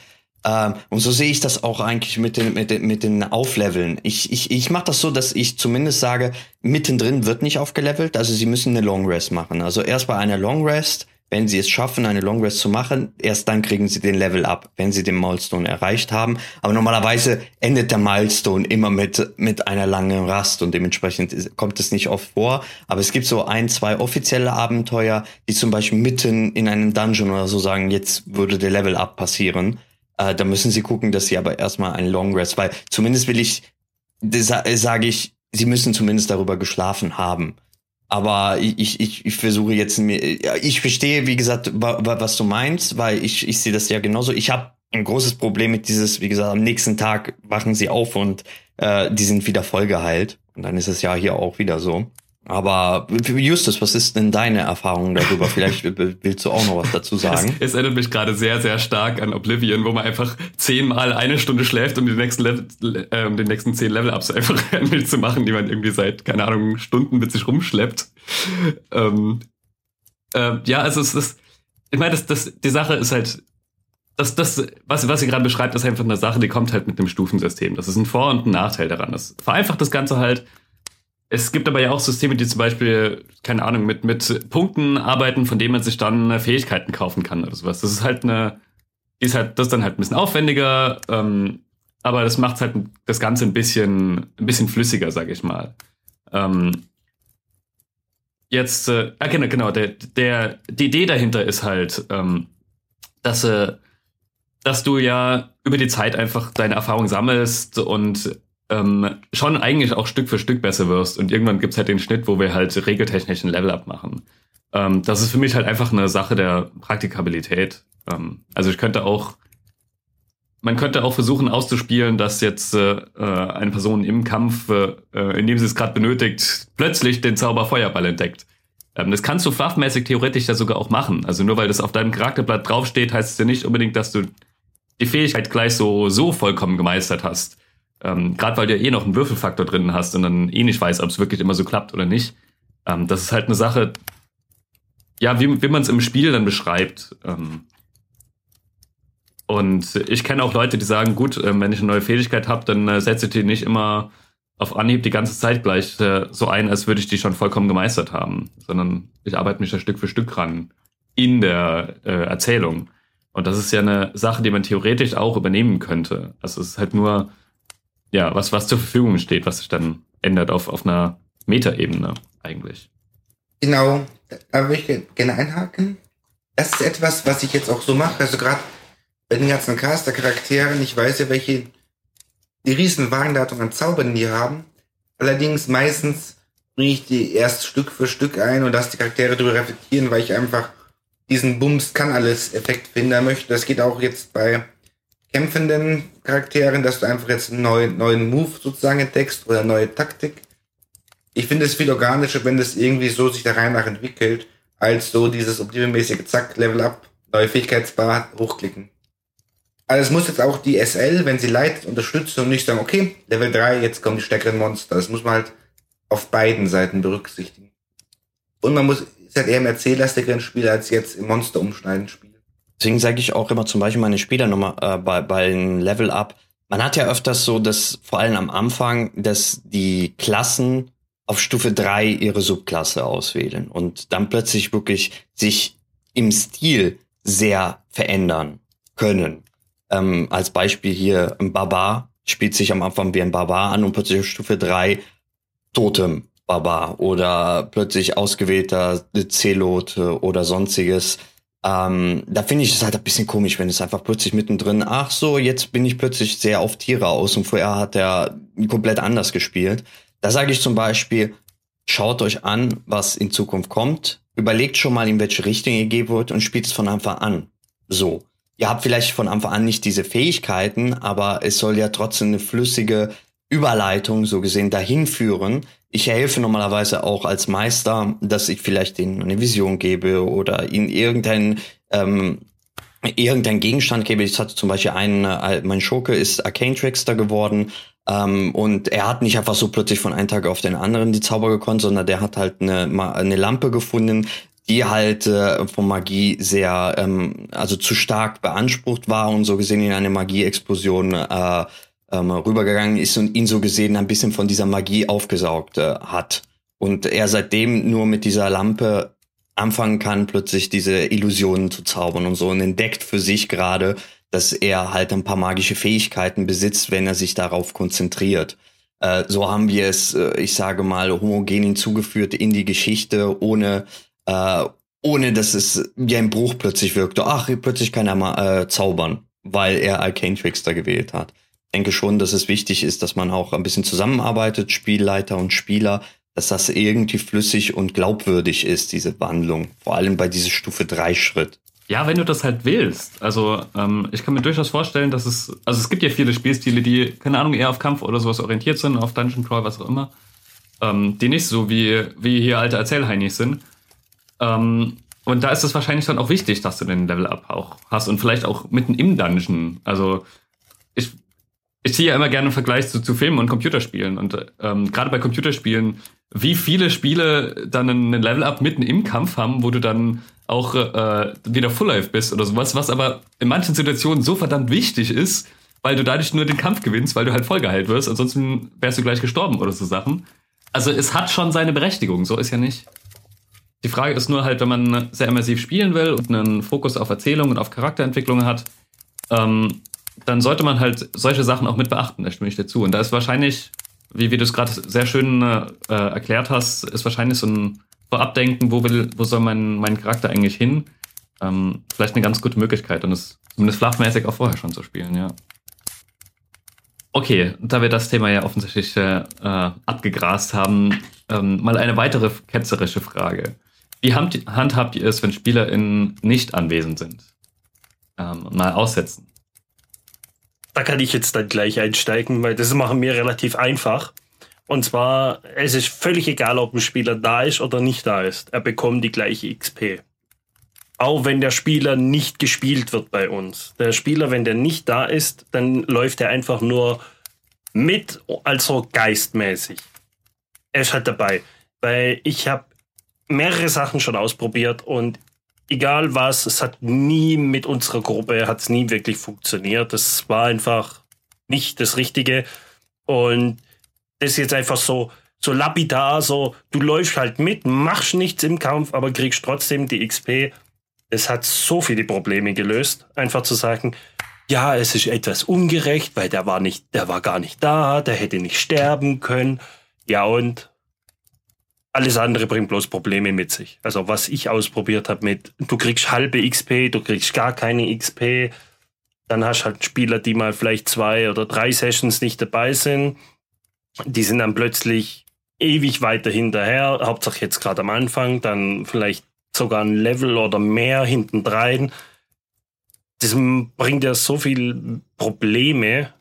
Ähm, und so sehe ich das auch eigentlich mit den, mit den, mit den Aufleveln. Ich, ich, ich mache das so, dass ich zumindest sage, mittendrin wird nicht aufgelevelt, also sie müssen eine Long Rest machen. Also erst bei einer Long Rest, wenn sie es schaffen, eine Long Rest zu machen, erst dann kriegen sie den Level ab, wenn sie den Milestone erreicht haben. Aber normalerweise endet der Milestone immer mit, mit einer langen Rast und dementsprechend kommt es nicht oft vor. Aber es gibt so ein, zwei offizielle Abenteuer, die zum Beispiel mitten in einem Dungeon oder so sagen, jetzt würde der Level Up passieren. Äh, da müssen sie gucken, dass sie aber erstmal einen Long Rest, weil zumindest will ich, sage ich, sie müssen zumindest darüber geschlafen haben. Aber ich, ich, ich versuche jetzt mir, ich verstehe, wie gesagt, wa, wa, was du meinst, weil ich, ich sehe das ja genauso. Ich habe ein großes Problem mit dieses, wie gesagt, am nächsten Tag wachen sie auf und äh, die sind wieder voll geheilt. Und dann ist es ja hier auch wieder so. Aber Justus, was ist denn deine Erfahrung darüber? Vielleicht willst du auch noch was dazu sagen. Es, es erinnert mich gerade sehr, sehr stark an Oblivion, wo man einfach zehnmal eine Stunde schläft, um die nächsten, Level, äh, um den nächsten zehn Level-Ups einfach zu machen, die man irgendwie seit, keine Ahnung, Stunden mit sich rumschleppt. Ähm, äh, ja, also es ist, ich meine, das, das, die Sache ist halt, das, das, was, was ihr gerade beschreibt, ist einfach eine Sache, die kommt halt mit dem Stufensystem. Das ist ein Vor- und ein Nachteil daran. Das vereinfacht das Ganze halt. Es gibt aber ja auch Systeme, die zum Beispiel, keine Ahnung, mit, mit Punkten arbeiten, von denen man sich dann äh, Fähigkeiten kaufen kann oder sowas. Das ist halt eine, ist halt, das dann halt ein bisschen aufwendiger, ähm, aber das macht halt das Ganze ein bisschen, ein bisschen flüssiger, sag ich mal. Ähm, jetzt, äh, ah, genau, genau, der, der, die Idee dahinter ist halt, ähm, dass, äh, dass du ja über die Zeit einfach deine Erfahrung sammelst und ähm, schon eigentlich auch Stück für Stück besser wirst. Und irgendwann gibt's halt den Schnitt, wo wir halt regeltechnisch ein Level-Up machen. Ähm, das ist für mich halt einfach eine Sache der Praktikabilität. Ähm, also ich könnte auch, man könnte auch versuchen auszuspielen, dass jetzt äh, äh, eine Person im Kampf, äh, in dem sie es gerade benötigt, plötzlich den Zauber Feuerball entdeckt. Ähm, das kannst du fluffmäßig theoretisch ja sogar auch machen. Also nur weil das auf deinem Charakterblatt draufsteht, heißt es ja nicht unbedingt, dass du die Fähigkeit gleich so, so vollkommen gemeistert hast. Ähm, Gerade weil du ja eh noch einen Würfelfaktor drin hast und dann eh nicht weißt, ob es wirklich immer so klappt oder nicht. Ähm, das ist halt eine Sache, ja, wie, wie man es im Spiel dann beschreibt. Ähm, und ich kenne auch Leute, die sagen, gut, äh, wenn ich eine neue Fähigkeit habe, dann äh, setze ich die nicht immer auf Anhieb die ganze Zeit gleich äh, so ein, als würde ich die schon vollkommen gemeistert haben, sondern ich arbeite mich da Stück für Stück ran in der äh, Erzählung. Und das ist ja eine Sache, die man theoretisch auch übernehmen könnte. Also es ist halt nur, ja, was, was zur Verfügung steht, was sich dann ändert auf, auf einer Metaebene eigentlich. Genau, da würde ich gerne einhaken. Das ist etwas, was ich jetzt auch so mache. Also gerade bei den ganzen Caster-Charakteren, ich weiß ja, welche die riesen Wagenladung an Zaubern die haben. Allerdings meistens bringe ich die erst Stück für Stück ein und lasse die Charaktere darüber reflektieren, weil ich einfach diesen Bums kann alles Effekt finden möchte. Das geht auch jetzt bei kämpfenden Charakteren, dass du einfach jetzt einen neuen, neuen Move sozusagen entdeckst oder neue Taktik. Ich finde es viel organischer, wenn das irgendwie so sich da rein nach entwickelt, als so dieses optimalmäßige Zack, Level Up, neue Fähigkeitsbar, hochklicken. Also es muss jetzt auch die SL, wenn sie leitet, unterstützen und nicht sagen, okay, Level 3, jetzt kommen die stärkeren Monster. Das muss man halt auf beiden Seiten berücksichtigen. Und man muss, ist halt eher im erzählastigeren Spiel als jetzt im Monster umschneiden Spiel. Deswegen sage ich auch immer zum Beispiel meine Spielernummer äh, bei, bei einem Level Up. Man hat ja öfters so, dass vor allem am Anfang, dass die Klassen auf Stufe 3 ihre Subklasse auswählen und dann plötzlich wirklich sich im Stil sehr verändern können. Ähm, als Beispiel hier ein Barbar spielt sich am Anfang wie ein Barbar an und plötzlich auf Stufe 3 Totem Barbar oder plötzlich ausgewählter Zelot oder sonstiges. Ähm, da finde ich es halt ein bisschen komisch, wenn es einfach plötzlich mittendrin, ach so, jetzt bin ich plötzlich sehr auf Tiere aus und vorher hat er komplett anders gespielt. Da sage ich zum Beispiel, schaut euch an, was in Zukunft kommt, überlegt schon mal, in welche Richtung ihr gehen wollt und spielt es von Anfang an. So. Ihr habt vielleicht von Anfang an nicht diese Fähigkeiten, aber es soll ja trotzdem eine flüssige Überleitung so gesehen dahin führen. Ich helfe normalerweise auch als Meister, dass ich vielleicht ihnen eine Vision gebe oder ihnen irgendein ähm, irgendein Gegenstand gebe. Ich hatte zum Beispiel einen, äh, mein Schurke ist Arcane Trickster geworden ähm, und er hat nicht einfach so plötzlich von einem Tag auf den anderen die Zauber gekonnt, sondern der hat halt eine, eine Lampe gefunden, die halt äh, von Magie sehr, ähm, also zu stark beansprucht war und so gesehen in eine Magieexplosion äh, ähm, rübergegangen ist und ihn so gesehen ein bisschen von dieser Magie aufgesaugt äh, hat. Und er seitdem nur mit dieser Lampe anfangen kann, plötzlich diese Illusionen zu zaubern und so und entdeckt für sich gerade, dass er halt ein paar magische Fähigkeiten besitzt, wenn er sich darauf konzentriert. Äh, so haben wir es, äh, ich sage mal, homogen hinzugeführt in die Geschichte, ohne äh, ohne dass es wie ein Bruch plötzlich wirkte. Ach, plötzlich kann er mal äh, zaubern, weil er Arcane Trickster gewählt hat denke schon, dass es wichtig ist, dass man auch ein bisschen zusammenarbeitet, Spielleiter und Spieler, dass das irgendwie flüssig und glaubwürdig ist, diese Wandlung. Vor allem bei diesem Stufe 3 Schritt. Ja, wenn du das halt willst. Also ähm, ich kann mir durchaus vorstellen, dass es, also es gibt ja viele Spielstile, die, keine Ahnung, eher auf Kampf oder sowas orientiert sind, auf Dungeon Crawl, was auch immer, ähm, die nicht so wie, wie hier alte Erzählheinis sind. Ähm, und da ist es wahrscheinlich dann auch wichtig, dass du den Level-Up auch hast und vielleicht auch mitten im Dungeon. Also ich ich ziehe ja immer gerne einen Vergleich zu, zu Filmen und Computerspielen. Und ähm, gerade bei Computerspielen, wie viele Spiele dann einen Level-Up mitten im Kampf haben, wo du dann auch äh, wieder Full Life bist oder sowas, was aber in manchen Situationen so verdammt wichtig ist, weil du dadurch nur den Kampf gewinnst, weil du halt vollgeheilt wirst, ansonsten wärst du gleich gestorben oder so Sachen. Also es hat schon seine Berechtigung, so ist ja nicht. Die Frage ist nur halt, wenn man sehr immersiv spielen will und einen Fokus auf Erzählung und auf Charakterentwicklung hat, ähm, dann sollte man halt solche Sachen auch mit beachten, da stimme ich dir zu. Und da ist wahrscheinlich, wie, wie du es gerade sehr schön äh, erklärt hast, ist wahrscheinlich so ein Vorabdenken, wo, will, wo soll mein, mein Charakter eigentlich hin? Ähm, vielleicht eine ganz gute Möglichkeit und es zumindest fluffmäßig auch vorher schon zu spielen, ja. Okay, da wir das Thema ja offensichtlich äh, abgegrast haben, ähm, mal eine weitere ketzerische Frage. Wie handhabt ihr es, wenn SpielerInnen nicht anwesend sind? Ähm, mal aussetzen. Da kann ich jetzt dann gleich einsteigen, weil das machen wir relativ einfach. Und zwar, es ist völlig egal, ob ein Spieler da ist oder nicht da ist. Er bekommt die gleiche XP. Auch wenn der Spieler nicht gespielt wird bei uns. Der Spieler, wenn der nicht da ist, dann läuft er einfach nur mit, also geistmäßig. Er ist halt dabei. Weil ich habe mehrere Sachen schon ausprobiert und egal was, es hat nie mit unserer Gruppe, hat es nie wirklich funktioniert. Das war einfach nicht das Richtige. Und das ist jetzt einfach so, so lapidar, so, du läufst halt mit, machst nichts im Kampf, aber kriegst trotzdem die XP. es hat so viele Probleme gelöst, einfach zu sagen, ja, es ist etwas ungerecht, weil der war nicht, der war gar nicht da, der hätte nicht sterben können. Ja, und alles andere bringt bloß Probleme mit sich. Also was ich ausprobiert habe mit, du kriegst halbe XP, du kriegst gar keine XP, dann hast halt Spieler, die mal vielleicht zwei oder drei Sessions nicht dabei sind. Die sind dann plötzlich ewig weiter hinterher, Hauptsache jetzt gerade am Anfang, dann vielleicht sogar ein Level oder mehr hinten drein. Das bringt ja so viel Probleme.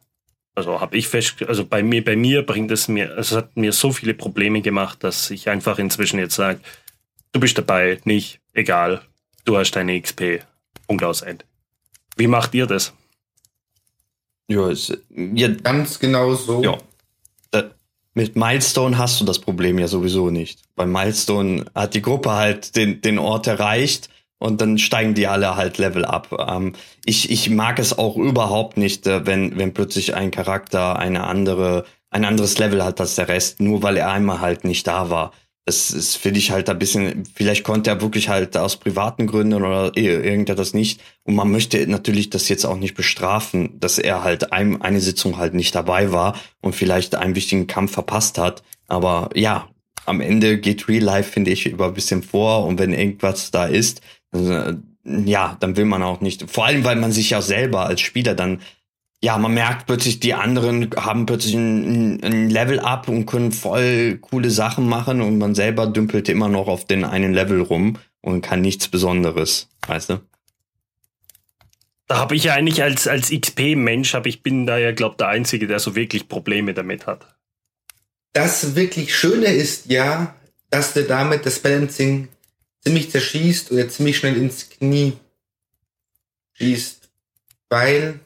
Also habe ich fest, also bei mir, bei mir bringt es mir, also es hat mir so viele Probleme gemacht, dass ich einfach inzwischen jetzt sage, du bist dabei, nicht, egal, du hast deine XP. Punkt aus Ende. Wie macht ihr das? Ja, ist, ja ganz genau so. Ja. Mit Milestone hast du das Problem ja sowieso nicht. Bei Milestone hat die Gruppe halt den, den Ort erreicht und dann steigen die alle halt Level ab. Ähm, ich, ich mag es auch überhaupt nicht, äh, wenn, wenn plötzlich ein Charakter eine andere, ein anderes Level hat als der Rest, nur weil er einmal halt nicht da war. Das ist, finde ich halt ein bisschen, vielleicht konnte er wirklich halt aus privaten Gründen oder irgendetwas nicht. Und man möchte natürlich das jetzt auch nicht bestrafen, dass er halt ein, eine Sitzung halt nicht dabei war und vielleicht einen wichtigen Kampf verpasst hat. Aber ja, am Ende geht Real Life, finde ich, über ein bisschen vor. Und wenn irgendwas da ist, äh, ja, dann will man auch nicht. Vor allem, weil man sich ja selber als Spieler dann ja, man merkt plötzlich, die anderen haben plötzlich ein, ein Level up und können voll coole Sachen machen und man selber dümpelt immer noch auf den einen Level rum und kann nichts Besonderes, weißt du? Da habe ich ja eigentlich als, als XP-Mensch, aber ich bin da ja, glaube der Einzige, der so wirklich Probleme damit hat. Das wirklich Schöne ist ja, dass du damit das Balancing ziemlich zerschießt oder ziemlich schnell ins Knie schießt, weil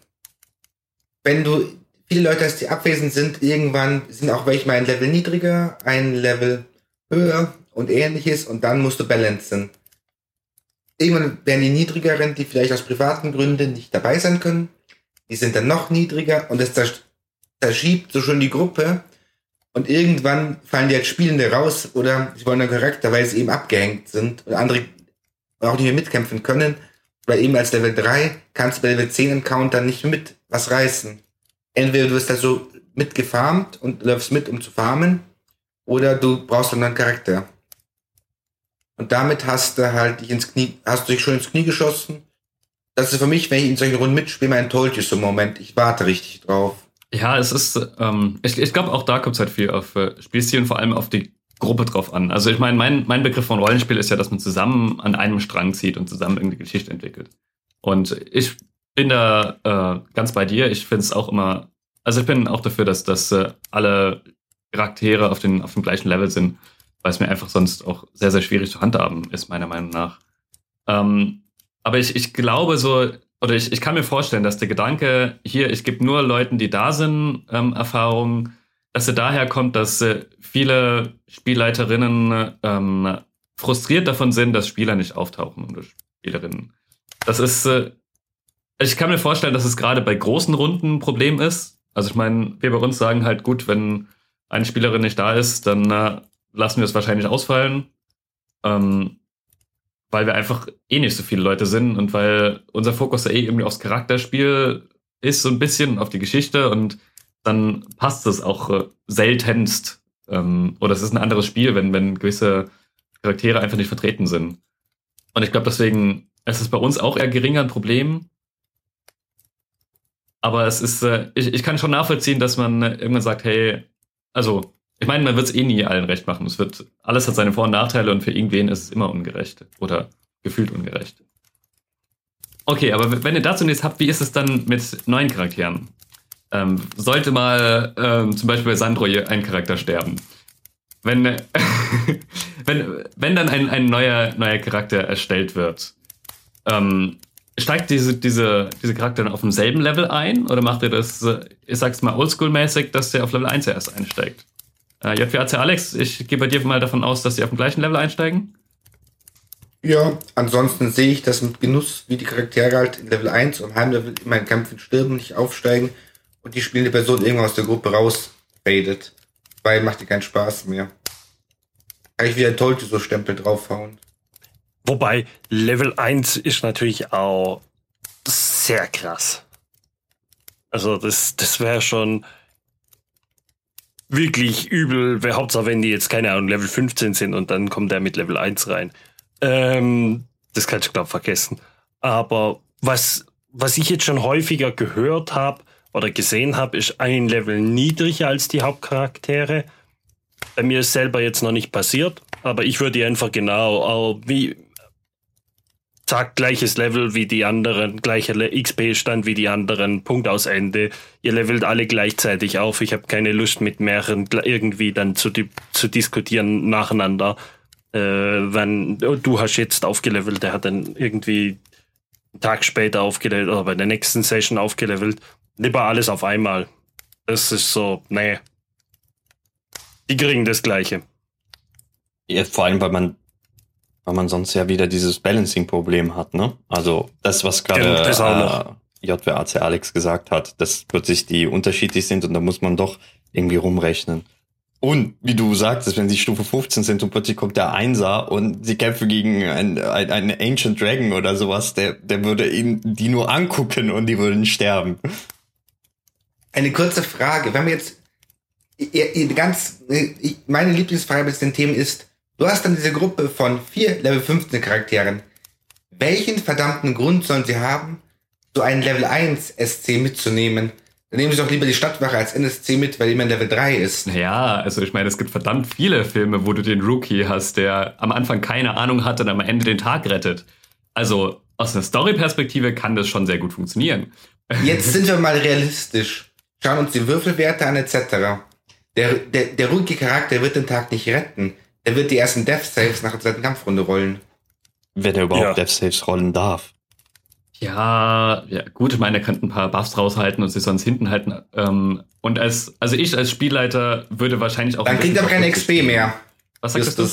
wenn du viele Leute hast, die abwesend sind, irgendwann sind auch welche mal ein Level niedriger, ein Level höher und ähnliches und dann musst du balancen. Irgendwann werden die niedrigeren, die vielleicht aus privaten Gründen nicht dabei sein können, die sind dann noch niedriger und es verschiebt so schon die Gruppe und irgendwann fallen die als Spielende raus oder sie wollen einen Charakter, weil sie eben abgehängt sind und andere auch nicht mehr mitkämpfen können, weil eben als Level 3 kannst du bei Level 10 Encounter nicht mit was reißen. Entweder du wirst da so mitgefarmt und läufst mit, um zu farmen, oder du brauchst dann einen Charakter. Und damit hast du halt dich ins Knie, hast du dich schon ins Knie geschossen. Das ist für mich, wenn ich in solchen Runden mitspiele, mein enttäuschtes so Moment. Ich warte richtig drauf. Ja, es ist, ähm, ich, ich glaube, auch da kommt es halt viel auf äh, Spielstil und vor allem auf die Gruppe drauf an. Also ich meine, mein, mein Begriff von Rollenspiel ist ja, dass man zusammen an einem Strang zieht und zusammen irgendeine Geschichte entwickelt. Und ich bin da äh, ganz bei dir. Ich finde es auch immer, also ich bin auch dafür, dass, dass äh, alle Charaktere auf, den, auf dem gleichen Level sind, weil es mir einfach sonst auch sehr, sehr schwierig zu handhaben ist, meiner Meinung nach. Ähm, aber ich, ich glaube so, oder ich, ich kann mir vorstellen, dass der Gedanke hier, ich gebe nur Leuten, die da sind, ähm, Erfahrung, dass er daher kommt, dass äh, viele Spielleiterinnen ähm, frustriert davon sind, dass Spieler nicht auftauchen oder Spielerinnen. Das ist, äh, ich kann mir vorstellen, dass es gerade bei großen Runden ein Problem ist. Also ich meine, wir bei uns sagen halt, gut, wenn eine Spielerin nicht da ist, dann äh, lassen wir es wahrscheinlich ausfallen. Ähm, weil wir einfach eh nicht so viele Leute sind und weil unser Fokus ja eh irgendwie aufs Charakterspiel ist, so ein bisschen auf die Geschichte und dann passt es auch äh, seltenst. Ähm, oder es ist ein anderes Spiel, wenn, wenn gewisse Charaktere einfach nicht vertreten sind. Und ich glaube, deswegen ist es bei uns auch eher geringer ein Problem. Aber es ist, äh, ich, ich kann schon nachvollziehen, dass man irgendwann sagt, hey, also, ich meine, man wird es eh nie allen recht machen. Es wird, alles hat seine Vor- und Nachteile und für irgendwen ist es immer ungerecht oder gefühlt ungerecht. Okay, aber wenn ihr dazu nichts habt, wie ist es dann mit neuen Charakteren? Ähm, sollte mal ähm, zum Beispiel bei Sandro ein Charakter sterben. Wenn, wenn, wenn dann ein, ein neuer, neuer Charakter erstellt wird, ähm, steigt diese, diese, diese Charakter dann auf demselben Level ein oder macht ihr das, äh, ich sag's mal, oldschool-mäßig, dass der auf Level 1 erst einsteigt? Äh, JWAC Alex, ich gehe bei dir mal davon aus, dass die auf dem gleichen Level einsteigen. Ja, ansonsten sehe ich das mit Genuss, wie die Charaktere halt in Level 1 und Heimlevel immer in Kämpfen sterben, nicht aufsteigen und die spielende Person irgendwann aus der Gruppe rausfadet. Weil macht dir keinen Spaß mehr. Kann ich wieder ein Tolte so Stempel draufhauen. Wobei Level 1 ist natürlich auch sehr krass. Also das, das wäre schon wirklich übel, wäre Hauptsache, wenn die jetzt, keine Ahnung, Level 15 sind und dann kommt der mit Level 1 rein. Ähm, das kannst du, glaube vergessen. Aber was, was ich jetzt schon häufiger gehört habe oder gesehen habe, ist ein Level niedriger als die Hauptcharaktere. Bei mir ist selber jetzt noch nicht passiert, aber ich würde einfach genau, wie, zack, gleiches Level wie die anderen, gleicher XP-Stand wie die anderen, Punkt aus Ende. Ihr levelt alle gleichzeitig auf. Ich habe keine Lust mit mehreren irgendwie dann zu, zu diskutieren nacheinander. Äh, wenn oh, du hast jetzt aufgelevelt, der hat dann irgendwie einen Tag später aufgelevelt oder bei der nächsten Session aufgelevelt. Lieber alles auf einmal. Das ist so, nee. Die kriegen das Gleiche. Ja, vor allem, weil man weil man sonst ja wieder dieses Balancing-Problem hat, ne? Also das, was gerade äh, JWAC Alex gesagt hat, dass plötzlich die unterschiedlich sind und da muss man doch irgendwie rumrechnen. Und wie du sagtest, wenn sie Stufe 15 sind und plötzlich kommt der Einser und sie kämpfen gegen einen, einen Ancient Dragon oder sowas, der, der würde ihn die nur angucken und die würden sterben. Eine kurze Frage, wenn wir jetzt ihr, ihr ganz meine Lieblingsfrage bei den Themen ist, Du hast dann diese Gruppe von vier Level 15 Charakteren. Welchen verdammten Grund sollen sie haben, so einen Level 1 SC mitzunehmen? Dann nehmen sie doch lieber die Stadtwache als NSC mit, weil jemand Level 3 ist. Ja, also ich meine, es gibt verdammt viele Filme, wo du den Rookie hast, der am Anfang keine Ahnung hatte und am Ende den Tag rettet. Also aus einer Story-Perspektive kann das schon sehr gut funktionieren. Jetzt sind wir mal realistisch. Schauen uns die Würfelwerte an etc. Der, der, der Rookie-Charakter wird den Tag nicht retten. Er wird die ersten Death Saves nach der zweiten Kampfrunde rollen. Wenn er überhaupt ja. Death Saves rollen darf. Ja, ja, gut, ich meine, er könnte ein paar Buffs raushalten und sich sonst hinten halten. Ähm, und als, also ich als Spielleiter würde wahrscheinlich auch. Dann kriegt er keine XP mehr. Was sagst du?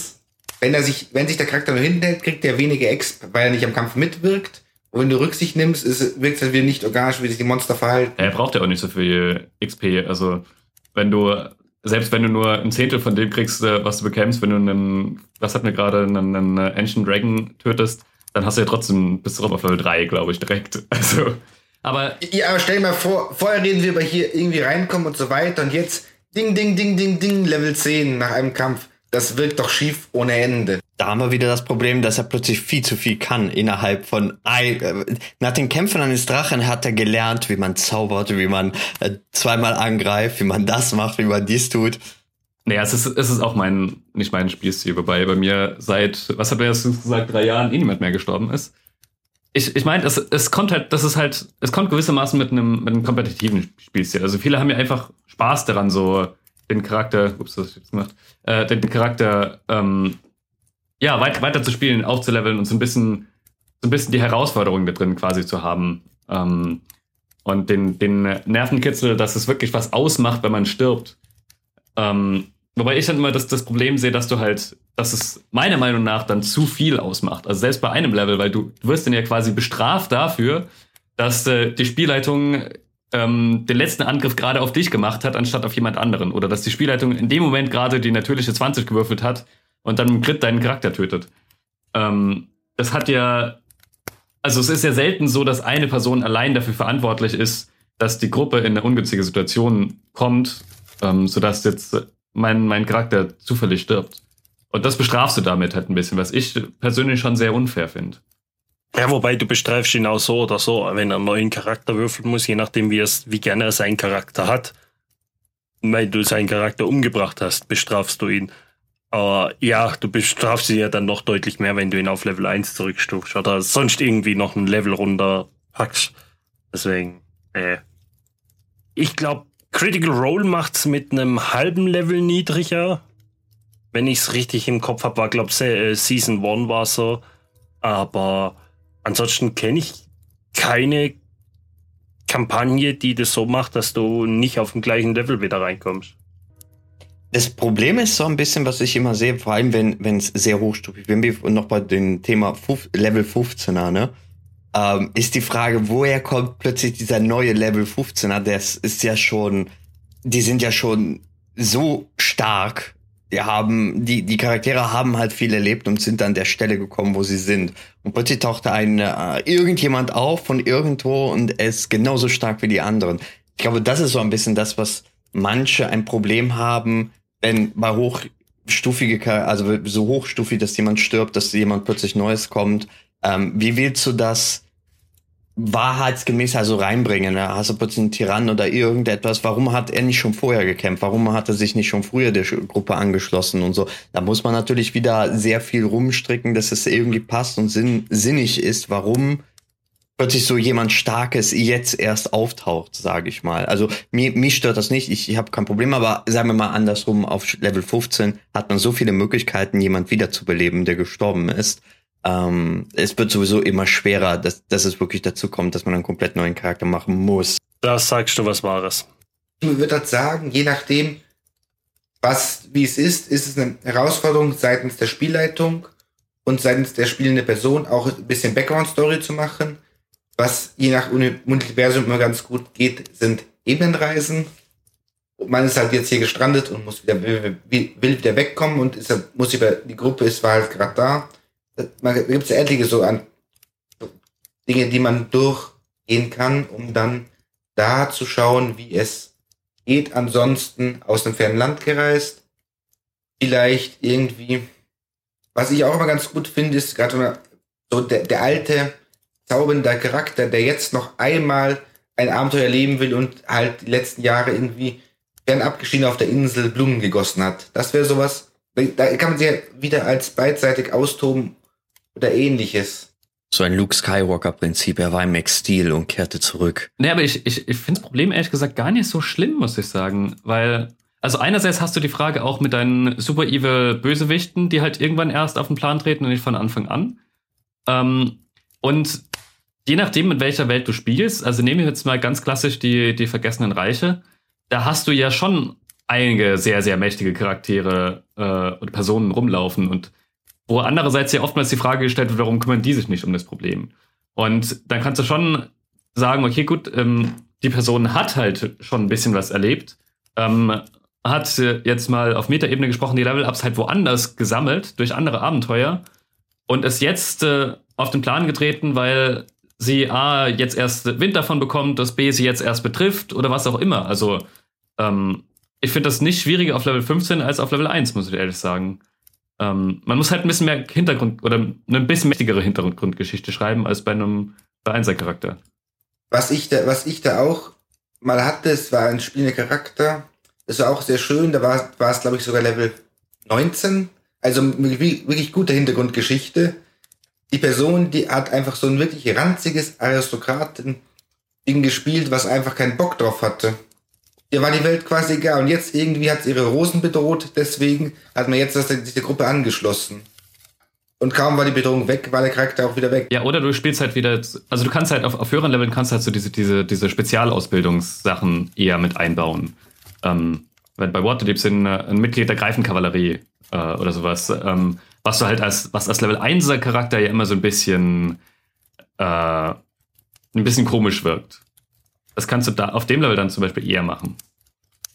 Wenn er sich, wenn sich der Charakter nur hinten hält, kriegt er weniger XP, weil er nicht am Kampf mitwirkt. Und wenn du Rücksicht nimmst, ist, wirkt es halt wieder nicht organisch, wie sich die Monster verhalten. Er braucht ja auch nicht so viel XP. Also, wenn du selbst wenn du nur ein Zehntel von dem kriegst, äh, was du bekämpfst, wenn du einen, was hat mir gerade, einen, einen Ancient Dragon tötest, dann hast du ja trotzdem, bist du auf Level 3, glaube ich, direkt. Also, aber. Ja, aber stell dir mal vor, vorher reden wir über hier irgendwie reinkommen und so weiter und jetzt ding, ding, ding, ding, ding, Level 10 nach einem Kampf. Das wirkt doch schief ohne Ende. Da haben wir wieder das Problem, dass er plötzlich viel zu viel kann innerhalb von ein, äh, nach den Kämpfen eines Drachen hat er gelernt, wie man zaubert, wie man äh, zweimal angreift, wie man das macht, wie man dies tut. Naja, es ist, es ist auch mein, nicht mein Spielstil, wobei bei mir seit, was hat er jetzt gesagt, drei Jahren eh niemand mehr gestorben ist. Ich, ich meine, es, es kommt halt, das ist halt, es kommt gewissermaßen mit einem, mit einem kompetitiven Spielstil. Also viele haben ja einfach Spaß daran, so den Charakter, ups, hab ich gemacht, äh, den Charakter ähm, ja, weit, weiter zu spielen, aufzuleveln und so ein bisschen, so ein bisschen die Herausforderung da drin quasi zu haben. Ähm, und den, den Nervenkitzel, dass es wirklich was ausmacht, wenn man stirbt. Ähm, wobei ich dann immer das, das Problem sehe, dass du halt, dass es meiner Meinung nach dann zu viel ausmacht. Also selbst bei einem Level, weil du, du wirst dann ja quasi bestraft dafür, dass äh, die Spielleitung ähm, den letzten Angriff gerade auf dich gemacht hat, anstatt auf jemand anderen. Oder dass die Spielleitung in dem Moment gerade die natürliche 20 gewürfelt hat und dann im Crit deinen Charakter tötet. Ähm, das hat ja, also es ist ja selten so, dass eine Person allein dafür verantwortlich ist, dass die Gruppe in eine ungünstige Situation kommt, ähm, sodass jetzt mein, mein Charakter zufällig stirbt. Und das bestrafst du damit halt ein bisschen, was ich persönlich schon sehr unfair finde. Ja, wobei du bestreifst ihn auch so oder so, wenn er einen neuen Charakter würfeln muss, je nachdem, wie, es, wie gerne er seinen Charakter hat. Weil du seinen Charakter umgebracht hast, bestrafst du ihn. Aber ja, du bestrafst ihn ja dann noch deutlich mehr, wenn du ihn auf Level 1 zurückstufst oder sonst irgendwie noch ein Level runter packst. Deswegen, äh, ich glaube, Critical Role macht's mit einem halben Level niedriger. Wenn ich's richtig im Kopf habe, war, glaube äh, Season 1 war so. Aber ansonsten kenne ich keine Kampagne, die das so macht, dass du nicht auf dem gleichen Level wieder reinkommst. Das Problem ist so ein bisschen, was ich immer sehe, vor allem wenn es sehr hochstufig, wenn wir noch bei dem Thema Level 15er, ne, ähm, ist die Frage, woher kommt plötzlich dieser neue Level 15er? Das ist ja schon, die sind ja schon so stark die haben, die, die Charaktere haben halt viel erlebt und sind an der Stelle gekommen, wo sie sind. Und plötzlich taucht ein äh, irgendjemand auf von irgendwo und er ist genauso stark wie die anderen. Ich glaube, das ist so ein bisschen das, was manche ein Problem haben, wenn bei hochstufige, also so hochstufig, dass jemand stirbt, dass jemand plötzlich Neues kommt. Ähm, wie willst du das wahrheitsgemäß also reinbringen. Hast du plötzlich einen Tyrann oder irgendetwas. Warum hat er nicht schon vorher gekämpft? Warum hat er sich nicht schon früher der Gruppe angeschlossen und so? Da muss man natürlich wieder sehr viel rumstricken, dass es irgendwie passt und sinn sinnig ist, warum plötzlich so jemand Starkes jetzt erst auftaucht, sage ich mal. Also mir, mich stört das nicht, ich, ich habe kein Problem, aber sagen wir mal andersrum, auf Level 15 hat man so viele Möglichkeiten, jemand wiederzubeleben, der gestorben ist ähm, es wird sowieso immer schwerer, dass, dass es wirklich dazu kommt, dass man einen komplett neuen Charakter machen muss. Das sagst du was Wahres. Ich würde das sagen, je nachdem, was, wie es ist, ist es eine Herausforderung seitens der Spielleitung und seitens der spielenden Person auch ein bisschen Background-Story zu machen. Was je nach Universum immer ganz gut geht, sind Ebenenreisen. Man ist halt jetzt hier gestrandet und muss wieder, will, wieder wegkommen und ist, muss über, die Gruppe ist, war halt gerade da man gibt es etliche so an Dinge, die man durchgehen kann, um dann da zu schauen, wie es geht. Ansonsten aus einem fernen Land gereist. Vielleicht irgendwie, was ich auch immer ganz gut finde, ist gerade so der, der alte, zaubernde Charakter, der jetzt noch einmal ein Abenteuer leben will und halt die letzten Jahre irgendwie fernab geschieden auf der Insel Blumen gegossen hat. Das wäre sowas, da kann man sich ja wieder als beidseitig austoben oder ähnliches. So ein Luke Skywalker-Prinzip. Er war im Ex-Stil und kehrte zurück. Nee, aber ich, ich, ich finde das Problem ehrlich gesagt gar nicht so schlimm, muss ich sagen. Weil, also einerseits hast du die Frage auch mit deinen super evil Bösewichten, die halt irgendwann erst auf den Plan treten und nicht von Anfang an. Ähm, und je nachdem, mit welcher Welt du spielst, also nehmen wir jetzt mal ganz klassisch die, die Vergessenen Reiche, da hast du ja schon einige sehr, sehr mächtige Charaktere äh, und Personen rumlaufen und wo andererseits ja oftmals die Frage gestellt wird, warum kümmern die sich nicht um das Problem? Und dann kannst du schon sagen, okay, gut, ähm, die Person hat halt schon ein bisschen was erlebt, ähm, hat jetzt mal auf Metaebene gesprochen, die Level-Ups halt woanders gesammelt, durch andere Abenteuer und ist jetzt äh, auf den Plan getreten, weil sie A, jetzt erst Wind davon bekommt, dass B sie jetzt erst betrifft oder was auch immer. Also, ähm, ich finde das nicht schwieriger auf Level 15 als auf Level 1, muss ich ehrlich sagen. Ähm, man muss halt ein bisschen mehr Hintergrund oder eine ein bisschen mächtigere Hintergrundgeschichte schreiben als bei einem bei Einser-Charakter. Was ich da, was ich da auch mal hatte, es war ein spielender Charakter. Das war auch sehr schön. Da war, war es, glaube ich, sogar Level 19. Also wirklich gute Hintergrundgeschichte. Die Person, die hat einfach so ein wirklich ranziges Aristokraten-Ding gespielt, was einfach keinen Bock drauf hatte. Ihr war die Welt quasi egal. Und jetzt irgendwie hat es ihre Rosen bedroht, deswegen hat man jetzt sich der Gruppe angeschlossen. Und kaum war die Bedrohung weg, war der Charakter auch wieder weg. Ja, oder du spielst halt wieder, also du kannst halt auf, auf höheren Leveln kannst halt so diese, diese, diese Spezialausbildungssachen eher mit einbauen. Ähm, wenn bei Waterdeep sind äh, ein Mitglied der Greifenkavallerie äh, oder sowas, ähm, was du halt als, was als Level 1er Charakter ja immer so ein bisschen, äh, ein bisschen komisch wirkt. Das kannst du da auf dem Level dann zum Beispiel eher machen.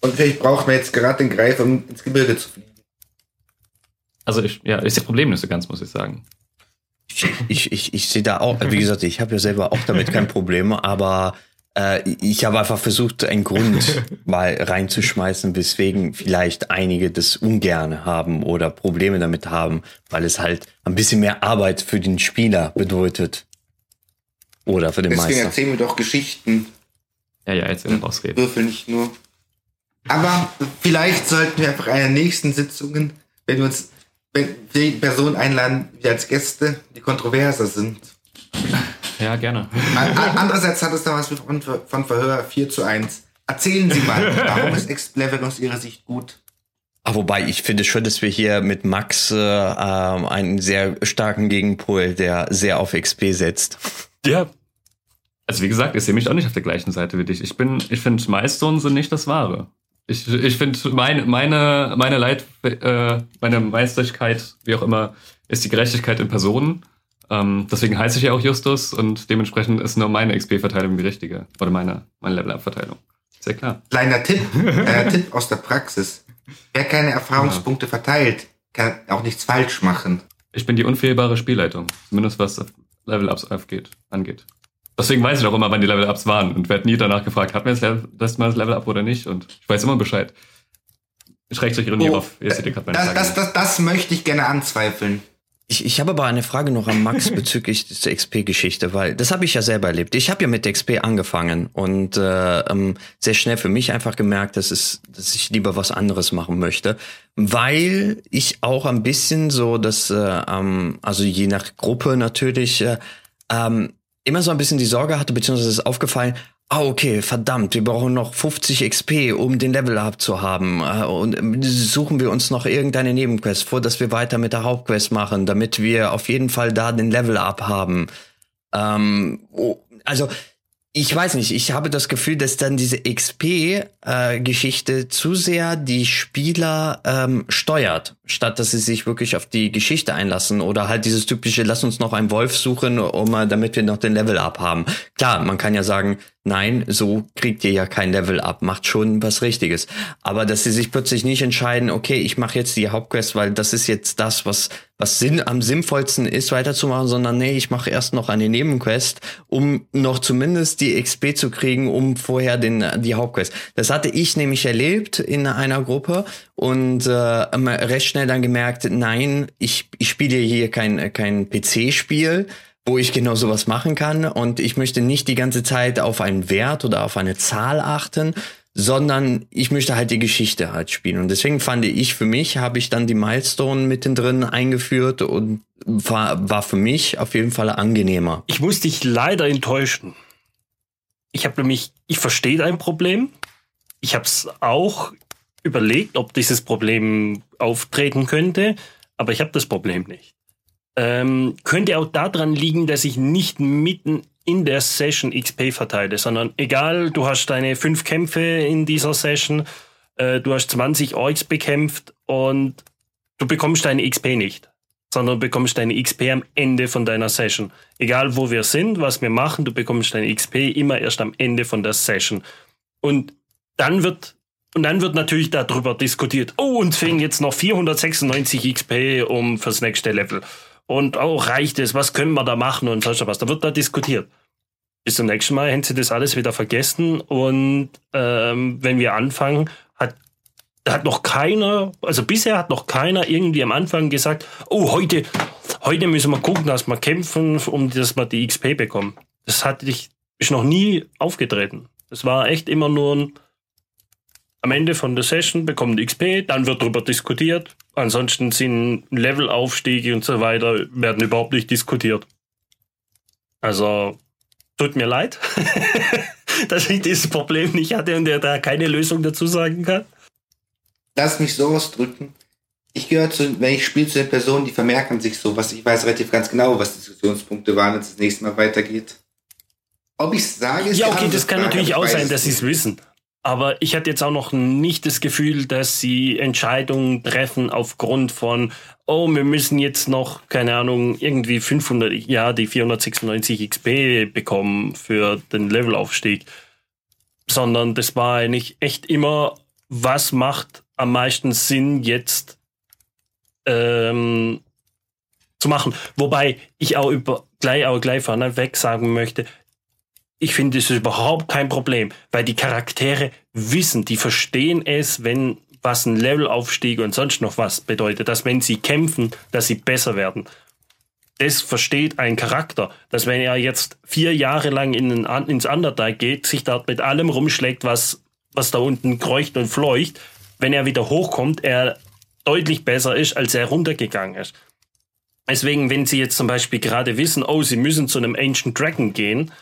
Und vielleicht braucht man jetzt gerade den Greif, um ins Gebirge zu fliegen. Also ich, ja, ist das Problem nicht so ganz, muss ich sagen. Ich, ich, ich sehe da auch, wie gesagt, ich habe ja selber auch damit kein Problem, aber äh, ich habe einfach versucht, einen Grund mal reinzuschmeißen, weswegen vielleicht einige das ungern haben oder Probleme damit haben, weil es halt ein bisschen mehr Arbeit für den Spieler bedeutet. Oder für den Deswegen Meister. Deswegen erzählen wir doch Geschichten. Ja, ja, jetzt in ausreden. Würfel nicht nur. Aber vielleicht sollten wir einfach einer nächsten Sitzungen, wenn wir uns wenn die Personen einladen, die als Gäste, die kontroverser sind. Ja, gerne. Andererseits hat es da was von, von Verhör 4 zu 1. Erzählen Sie mal, warum ist X-Level aus Ihrer Sicht gut? Ah, wobei ich finde schon, dass wir hier mit Max äh, einen sehr starken Gegenpol, der sehr auf XP setzt. Ja, also wie gesagt, ich sehe mich auch nicht auf der gleichen Seite wie dich. Ich bin, ich finde Milestone sind nicht das Wahre. Ich, ich finde meine, meine, meine Leit, äh, meine Meisterlichkeit, wie auch immer, ist die Gerechtigkeit in Personen. Ähm, deswegen heiße ich ja auch Justus und dementsprechend ist nur meine XP-Verteilung die richtige. Oder meine, meine Level-Up-Verteilung. Sehr klar. Kleiner Tipp, äh, Tipp aus der Praxis. Wer keine Erfahrungspunkte verteilt, kann auch nichts falsch machen. Ich bin die unfehlbare Spielleitung. Zumindest was Level-Ups angeht. Deswegen weiß ich auch immer, wann die Level-Ups waren und werde nie danach gefragt, hat mir das, das mal das Level-Up oder nicht und ich weiß immer Bescheid. Schrägstrich Ironie oh, auf. Das, das, das, das möchte ich gerne anzweifeln. Ich, ich habe aber eine Frage noch an Max bezüglich der XP-Geschichte, weil das habe ich ja selber erlebt. Ich habe ja mit XP angefangen und äh, ähm, sehr schnell für mich einfach gemerkt, dass, es, dass ich lieber was anderes machen möchte, weil ich auch ein bisschen so, dass, äh, ähm, also je nach Gruppe natürlich, äh, ähm, immer so ein bisschen die Sorge hatte, beziehungsweise ist aufgefallen, Ah, okay, verdammt, wir brauchen noch 50 XP, um den Level up zu haben. Äh, und ähm, suchen wir uns noch irgendeine Nebenquest vor, dass wir weiter mit der Hauptquest machen, damit wir auf jeden Fall da den Level up haben. Ähm, oh, also ich weiß nicht, ich habe das Gefühl, dass dann diese XP-Geschichte äh, zu sehr die Spieler ähm, steuert, statt dass sie sich wirklich auf die Geschichte einlassen oder halt dieses typische, lass uns noch einen Wolf suchen, um damit wir noch den Level up haben. Klar, man kann ja sagen, nein, so kriegt ihr ja kein Level up, macht schon was Richtiges. Aber dass sie sich plötzlich nicht entscheiden, okay, ich mache jetzt die Hauptquest, weil das ist jetzt das, was was Sinn, am sinnvollsten ist, weiterzumachen, sondern nee, ich mache erst noch eine Nebenquest, um noch zumindest die XP zu kriegen, um vorher den die Hauptquest. Das hatte ich nämlich erlebt in einer Gruppe und äh, recht schnell dann gemerkt, nein, ich, ich spiele hier kein kein PC-Spiel, wo ich genau sowas machen kann und ich möchte nicht die ganze Zeit auf einen Wert oder auf eine Zahl achten, sondern ich möchte halt die Geschichte halt spielen. Und deswegen fand ich für mich, habe ich dann die Milestone mittendrin eingeführt und war, war für mich auf jeden Fall angenehmer. Ich muss dich leider enttäuschen. Ich habe nämlich, ich verstehe dein Problem. Ich habe es auch überlegt, ob dieses Problem auftreten könnte, aber ich habe das Problem nicht. Ähm, könnte auch daran liegen, dass ich nicht mitten in der Session XP verteile, sondern egal, du hast deine fünf Kämpfe in dieser Session, äh, du hast 20 Orks bekämpft und du bekommst deine XP nicht, sondern du bekommst deine XP am Ende von deiner Session. Egal wo wir sind, was wir machen, du bekommst deine XP immer erst am Ende von der Session. Und dann wird und dann wird natürlich darüber diskutiert. Oh, uns fehlen jetzt noch 496 XP um fürs nächste Level und oh, reicht es, was können wir da machen und sonst was. Da wird da diskutiert. Bis zum nächsten Mal haben sie das alles wieder vergessen und ähm, wenn wir anfangen, hat hat noch keiner, also bisher hat noch keiner irgendwie am Anfang gesagt, oh, heute, heute müssen wir gucken, dass wir kämpfen, um dass wir die XP bekommen. Das hatte ich, ist noch nie aufgetreten. Das war echt immer nur ein, am Ende von der Session bekommen die XP, dann wird darüber diskutiert, Ansonsten sind Levelaufstiege und so weiter werden überhaupt nicht diskutiert. Also tut mir leid, dass ich dieses Problem nicht hatte und der da keine Lösung dazu sagen kann. Lass mich so ausdrücken. Ich gehöre zu, wenn ich spiele, zu den Personen, die vermerken sich sowas. Ich weiß relativ ganz genau, was Diskussionspunkte waren, wenn es das nächste Mal weitergeht. Ob ich es sage, ist Ja, okay, das kann natürlich auch sein, dass sie es wissen. Aber ich hatte jetzt auch noch nicht das Gefühl, dass sie Entscheidungen treffen aufgrund von, oh, wir müssen jetzt noch, keine Ahnung, irgendwie 500, ja, die 496 XP bekommen für den Levelaufstieg. Sondern das war eigentlich echt immer, was macht am meisten Sinn jetzt ähm, zu machen. Wobei ich auch über, gleich, auch gleich vorneweg sagen möchte, ich finde, es ist überhaupt kein Problem, weil die Charaktere wissen, die verstehen es, wenn was ein Levelaufstieg und sonst noch was bedeutet, dass wenn sie kämpfen, dass sie besser werden. Das versteht ein Charakter, dass wenn er jetzt vier Jahre lang in den, ins Underdark geht, sich dort mit allem rumschlägt, was, was da unten kreucht und fleucht, wenn er wieder hochkommt, er deutlich besser ist, als er runtergegangen ist. Deswegen, wenn Sie jetzt zum Beispiel gerade wissen, oh, Sie müssen zu einem Ancient Dragon gehen,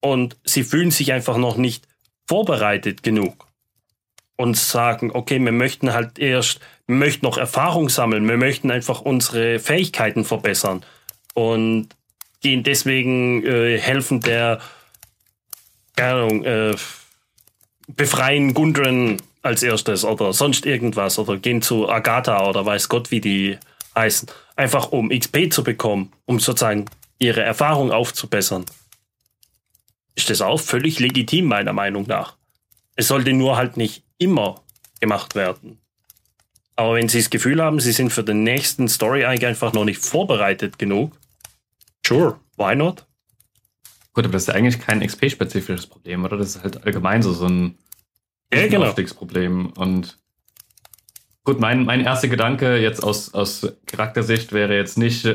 und sie fühlen sich einfach noch nicht vorbereitet genug und sagen, okay, wir möchten halt erst, wir möchten noch Erfahrung sammeln, wir möchten einfach unsere Fähigkeiten verbessern und gehen deswegen äh, helfen der, keine Ahnung, äh, befreien Gundren als erstes oder sonst irgendwas oder gehen zu Agatha oder weiß Gott, wie die heißen, einfach um XP zu bekommen, um sozusagen ihre Erfahrung aufzubessern ist das auch völlig legitim, meiner Meinung nach. Es sollte nur halt nicht immer gemacht werden. Aber wenn Sie das Gefühl haben, Sie sind für den nächsten Story einfach noch nicht vorbereitet genug, sure, why not? Gut, aber das ist ja eigentlich kein XP-spezifisches Problem, oder? Das ist halt allgemein so, so ein Ja, genau. Aufstiegsproblem. Und gut, mein, mein erster Gedanke jetzt aus, aus Charaktersicht wäre jetzt nicht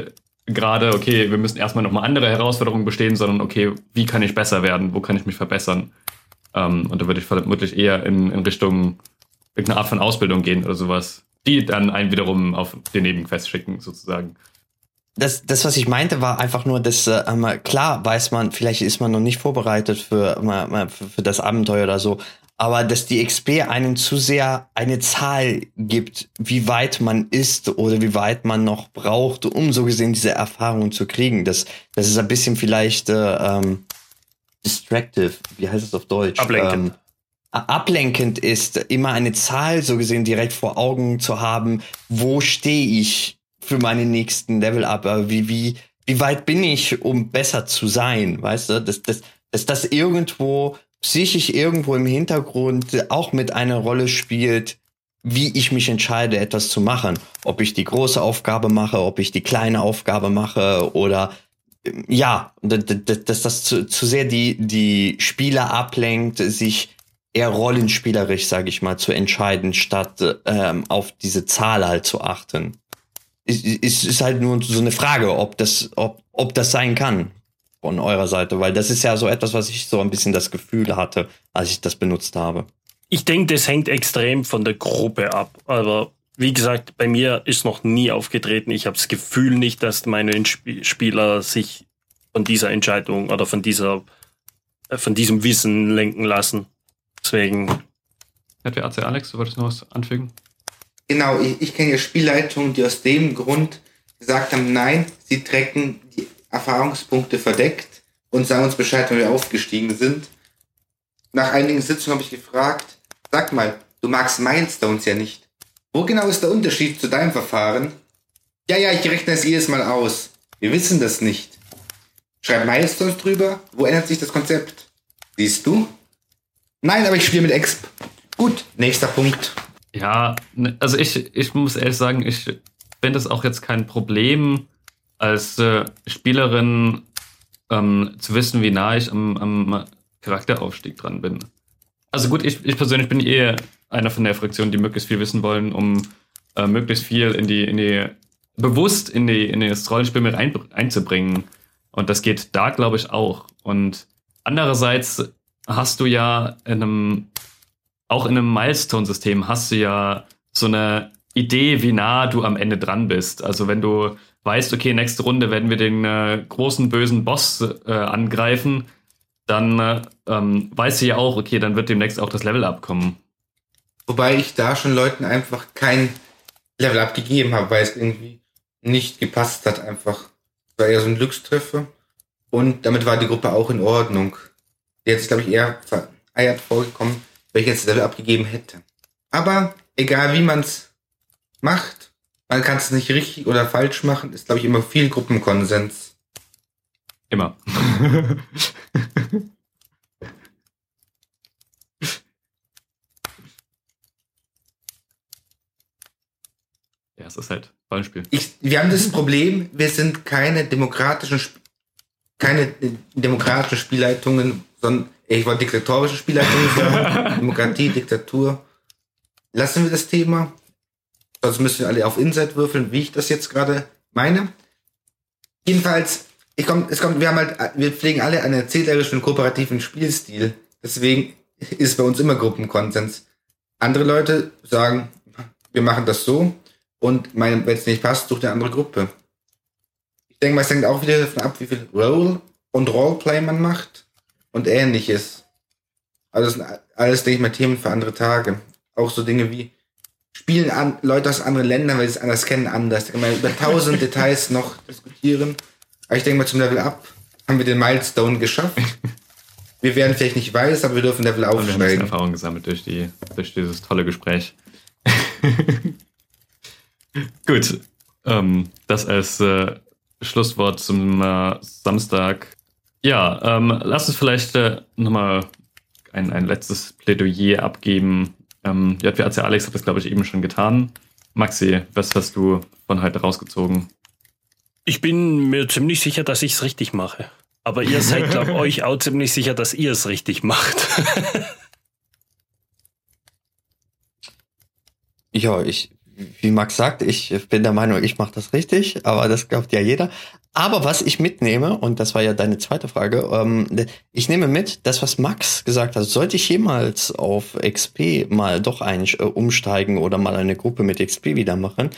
gerade, okay, wir müssen erstmal nochmal andere Herausforderungen bestehen, sondern okay, wie kann ich besser werden? Wo kann ich mich verbessern? Ähm, und da würde ich vermutlich eher in, in Richtung irgendeine Art von Ausbildung gehen oder sowas, die dann einen wiederum auf den Nebenquest schicken, sozusagen. das, das, was ich meinte, war einfach nur, dass äh, klar weiß man, vielleicht ist man noch nicht vorbereitet für, für, für das Abenteuer oder so, aber dass die XP einem zu sehr eine Zahl gibt, wie weit man ist oder wie weit man noch braucht, um so gesehen diese Erfahrung zu kriegen. Das, das ist ein bisschen vielleicht äh, ähm, distractive, wie heißt es auf Deutsch? Ablenkend. Ähm, ablenkend ist, immer eine Zahl so gesehen direkt vor Augen zu haben, wo stehe ich für meine nächsten Level up, aber wie, wie, wie weit bin ich, um besser zu sein, weißt du, dass, dass, dass das irgendwo psychisch irgendwo im Hintergrund auch mit einer Rolle spielt, wie ich mich entscheide, etwas zu machen. Ob ich die große Aufgabe mache, ob ich die kleine Aufgabe mache oder ja, dass das zu, zu sehr die, die Spieler ablenkt, sich eher rollenspielerisch, sage ich mal, zu entscheiden, statt ähm, auf diese Zahl halt zu achten. Es ist, ist halt nur so eine Frage, ob das, ob, ob das sein kann von eurer Seite, weil das ist ja so etwas, was ich so ein bisschen das Gefühl hatte, als ich das benutzt habe. Ich denke, das hängt extrem von der Gruppe ab. Aber wie gesagt, bei mir ist noch nie aufgetreten. Ich habe das Gefühl nicht, dass meine Sp Spieler sich von dieser Entscheidung oder von dieser äh, von diesem Wissen lenken lassen. Deswegen, Hat der AC Alex, du wolltest noch was anfügen? Genau, ich, ich kenne ja Spielleitungen, die aus dem Grund gesagt haben, nein, sie tracken die Erfahrungspunkte verdeckt und sagen uns Bescheid, wenn wir aufgestiegen sind. Nach einigen Sitzungen habe ich gefragt, sag mal, du magst Milestones ja nicht. Wo genau ist der Unterschied zu deinem Verfahren? Ja, ja, ich rechne es jedes Mal aus. Wir wissen das nicht. Schreib Milestones drüber. Wo ändert sich das Konzept? Siehst du? Nein, aber ich spiele mit Exp. Gut, nächster Punkt. Ja, ne, also ich, ich muss ehrlich sagen, ich finde es auch jetzt kein Problem, als äh, Spielerin ähm, zu wissen, wie nah ich am, am Charakteraufstieg dran bin. Also gut, ich, ich persönlich bin eher einer von der Fraktion, die möglichst viel wissen wollen, um äh, möglichst viel in die, in die, bewusst in die, in das Rollenspiel mit ein, einzubringen. Und das geht da, glaube ich, auch. Und andererseits hast du ja in einem auch in einem Milestone-System hast du ja so eine Idee, wie nah du am Ende dran bist. Also wenn du weißt, okay, nächste Runde werden wir den äh, großen bösen Boss äh, angreifen, dann äh, ähm, weißt du ja auch, okay, dann wird demnächst auch das Level abkommen. Wobei ich da schon Leuten einfach kein Level abgegeben habe, weil es irgendwie nicht gepasst hat einfach. Es war eher so ein Glückstreffer. Und damit war die Gruppe auch in Ordnung. Sich, glaube ich, eher vereiert vorgekommen, jetzt Level abgegeben hätte. Aber egal wie man es macht, man kann es nicht richtig oder falsch machen, ist, glaube ich, immer viel Gruppenkonsens. Immer. ja, es ist halt Rollenspiel. Ich, wir haben das Problem, wir sind keine demokratischen, Sp- keine äh, demokratischen Spielleitungen, sondern ich wollte diktatorische Spielleitungen sagen. Demokratie, Diktatur. Lassen wir das Thema. Sonst müssen wir alle auf Insight würfeln, wie ich das jetzt gerade meine. Jedenfalls, ich komm, es kommt, wir haben halt, wir pflegen alle einen erzählerischen, kooperativen Spielstil. Deswegen ist bei uns immer Gruppenkonsens. Andere Leute sagen, wir machen das so und wenn es nicht passt, sucht eine andere Gruppe. Ich denke mal, es hängt auch wieder davon ab, wie viel Role und Roleplay man macht und ähnliches. Also das sind alles, denke ich mal, Themen für andere Tage. Auch so Dinge wie spielen an, Leute aus anderen Ländern, weil sie es anders kennen, anders. Da kann man über tausend Details noch diskutieren. Aber ich denke mal, zum Level Up haben wir den Milestone geschafft. Wir werden vielleicht nicht weiß, aber wir dürfen Level Und wir haben aufsteigen. Erfahrung gesammelt durch, die, durch dieses tolle Gespräch. Gut, ähm, das als äh, Schlusswort zum äh, Samstag. Ja, ähm, lass uns vielleicht äh, nochmal ein, ein letztes Plädoyer abgeben. Ähm, ja, wir als Alex hat das, glaube ich, eben schon getan. Maxi, was hast du von heute rausgezogen? Ich bin mir ziemlich sicher, dass ich es richtig mache. Aber ihr seid, glaube ich, euch auch ziemlich sicher, dass ihr es richtig macht. ja, ich, wie Max sagt, ich bin der Meinung, ich mache das richtig, aber das glaubt ja jeder. Aber was ich mitnehme, und das war ja deine zweite Frage, ähm, ich nehme mit, das, was Max gesagt hat, sollte ich jemals auf XP mal doch ein, äh, umsteigen oder mal eine Gruppe mit XP wieder machen,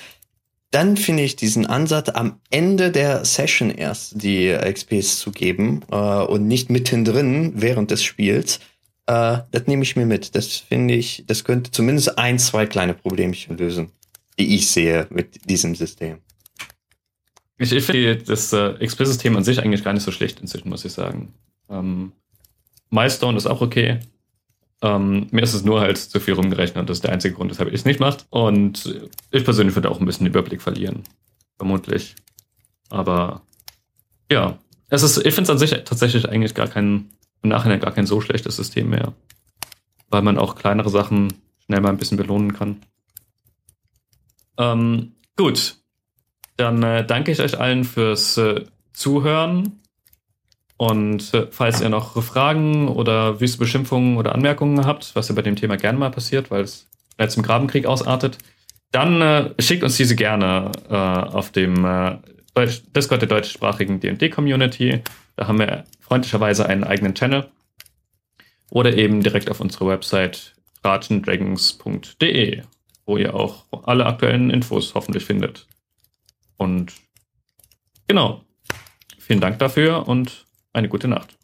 dann finde ich diesen Ansatz, am Ende der Session erst die XPs zu geben äh, und nicht mittendrin während des Spiels, äh, das nehme ich mir mit. Das finde ich, das könnte zumindest ein, zwei kleine Problemchen lösen, die ich sehe mit diesem System. Ich, ich finde das äh, XP-System an sich eigentlich gar nicht so schlecht inzwischen, muss ich sagen. Ähm, Milestone ist auch okay. Ähm, mir ist es nur halt zu viel rumgerechnet. Das ist der einzige Grund, weshalb ich es nicht mache. Und ich persönlich würde auch ein bisschen den Überblick verlieren. Vermutlich. Aber ja, es ist, ich finde es an sich tatsächlich eigentlich gar kein, im Nachhinein gar kein so schlechtes System mehr. Weil man auch kleinere Sachen schnell mal ein bisschen belohnen kann. Ähm, gut, dann äh, danke ich euch allen fürs äh, Zuhören. Und äh, falls ihr noch Fragen oder wüste Beschimpfungen oder Anmerkungen habt, was ja bei dem Thema gerne mal passiert, weil es jetzt im Grabenkrieg ausartet, dann äh, schickt uns diese gerne äh, auf dem äh, Discord der deutschsprachigen D&D-Community. Da haben wir freundlicherweise einen eigenen Channel. Oder eben direkt auf unsere Website ratchendragons.de, wo ihr auch alle aktuellen Infos hoffentlich findet. Und genau. Vielen Dank dafür und eine gute Nacht.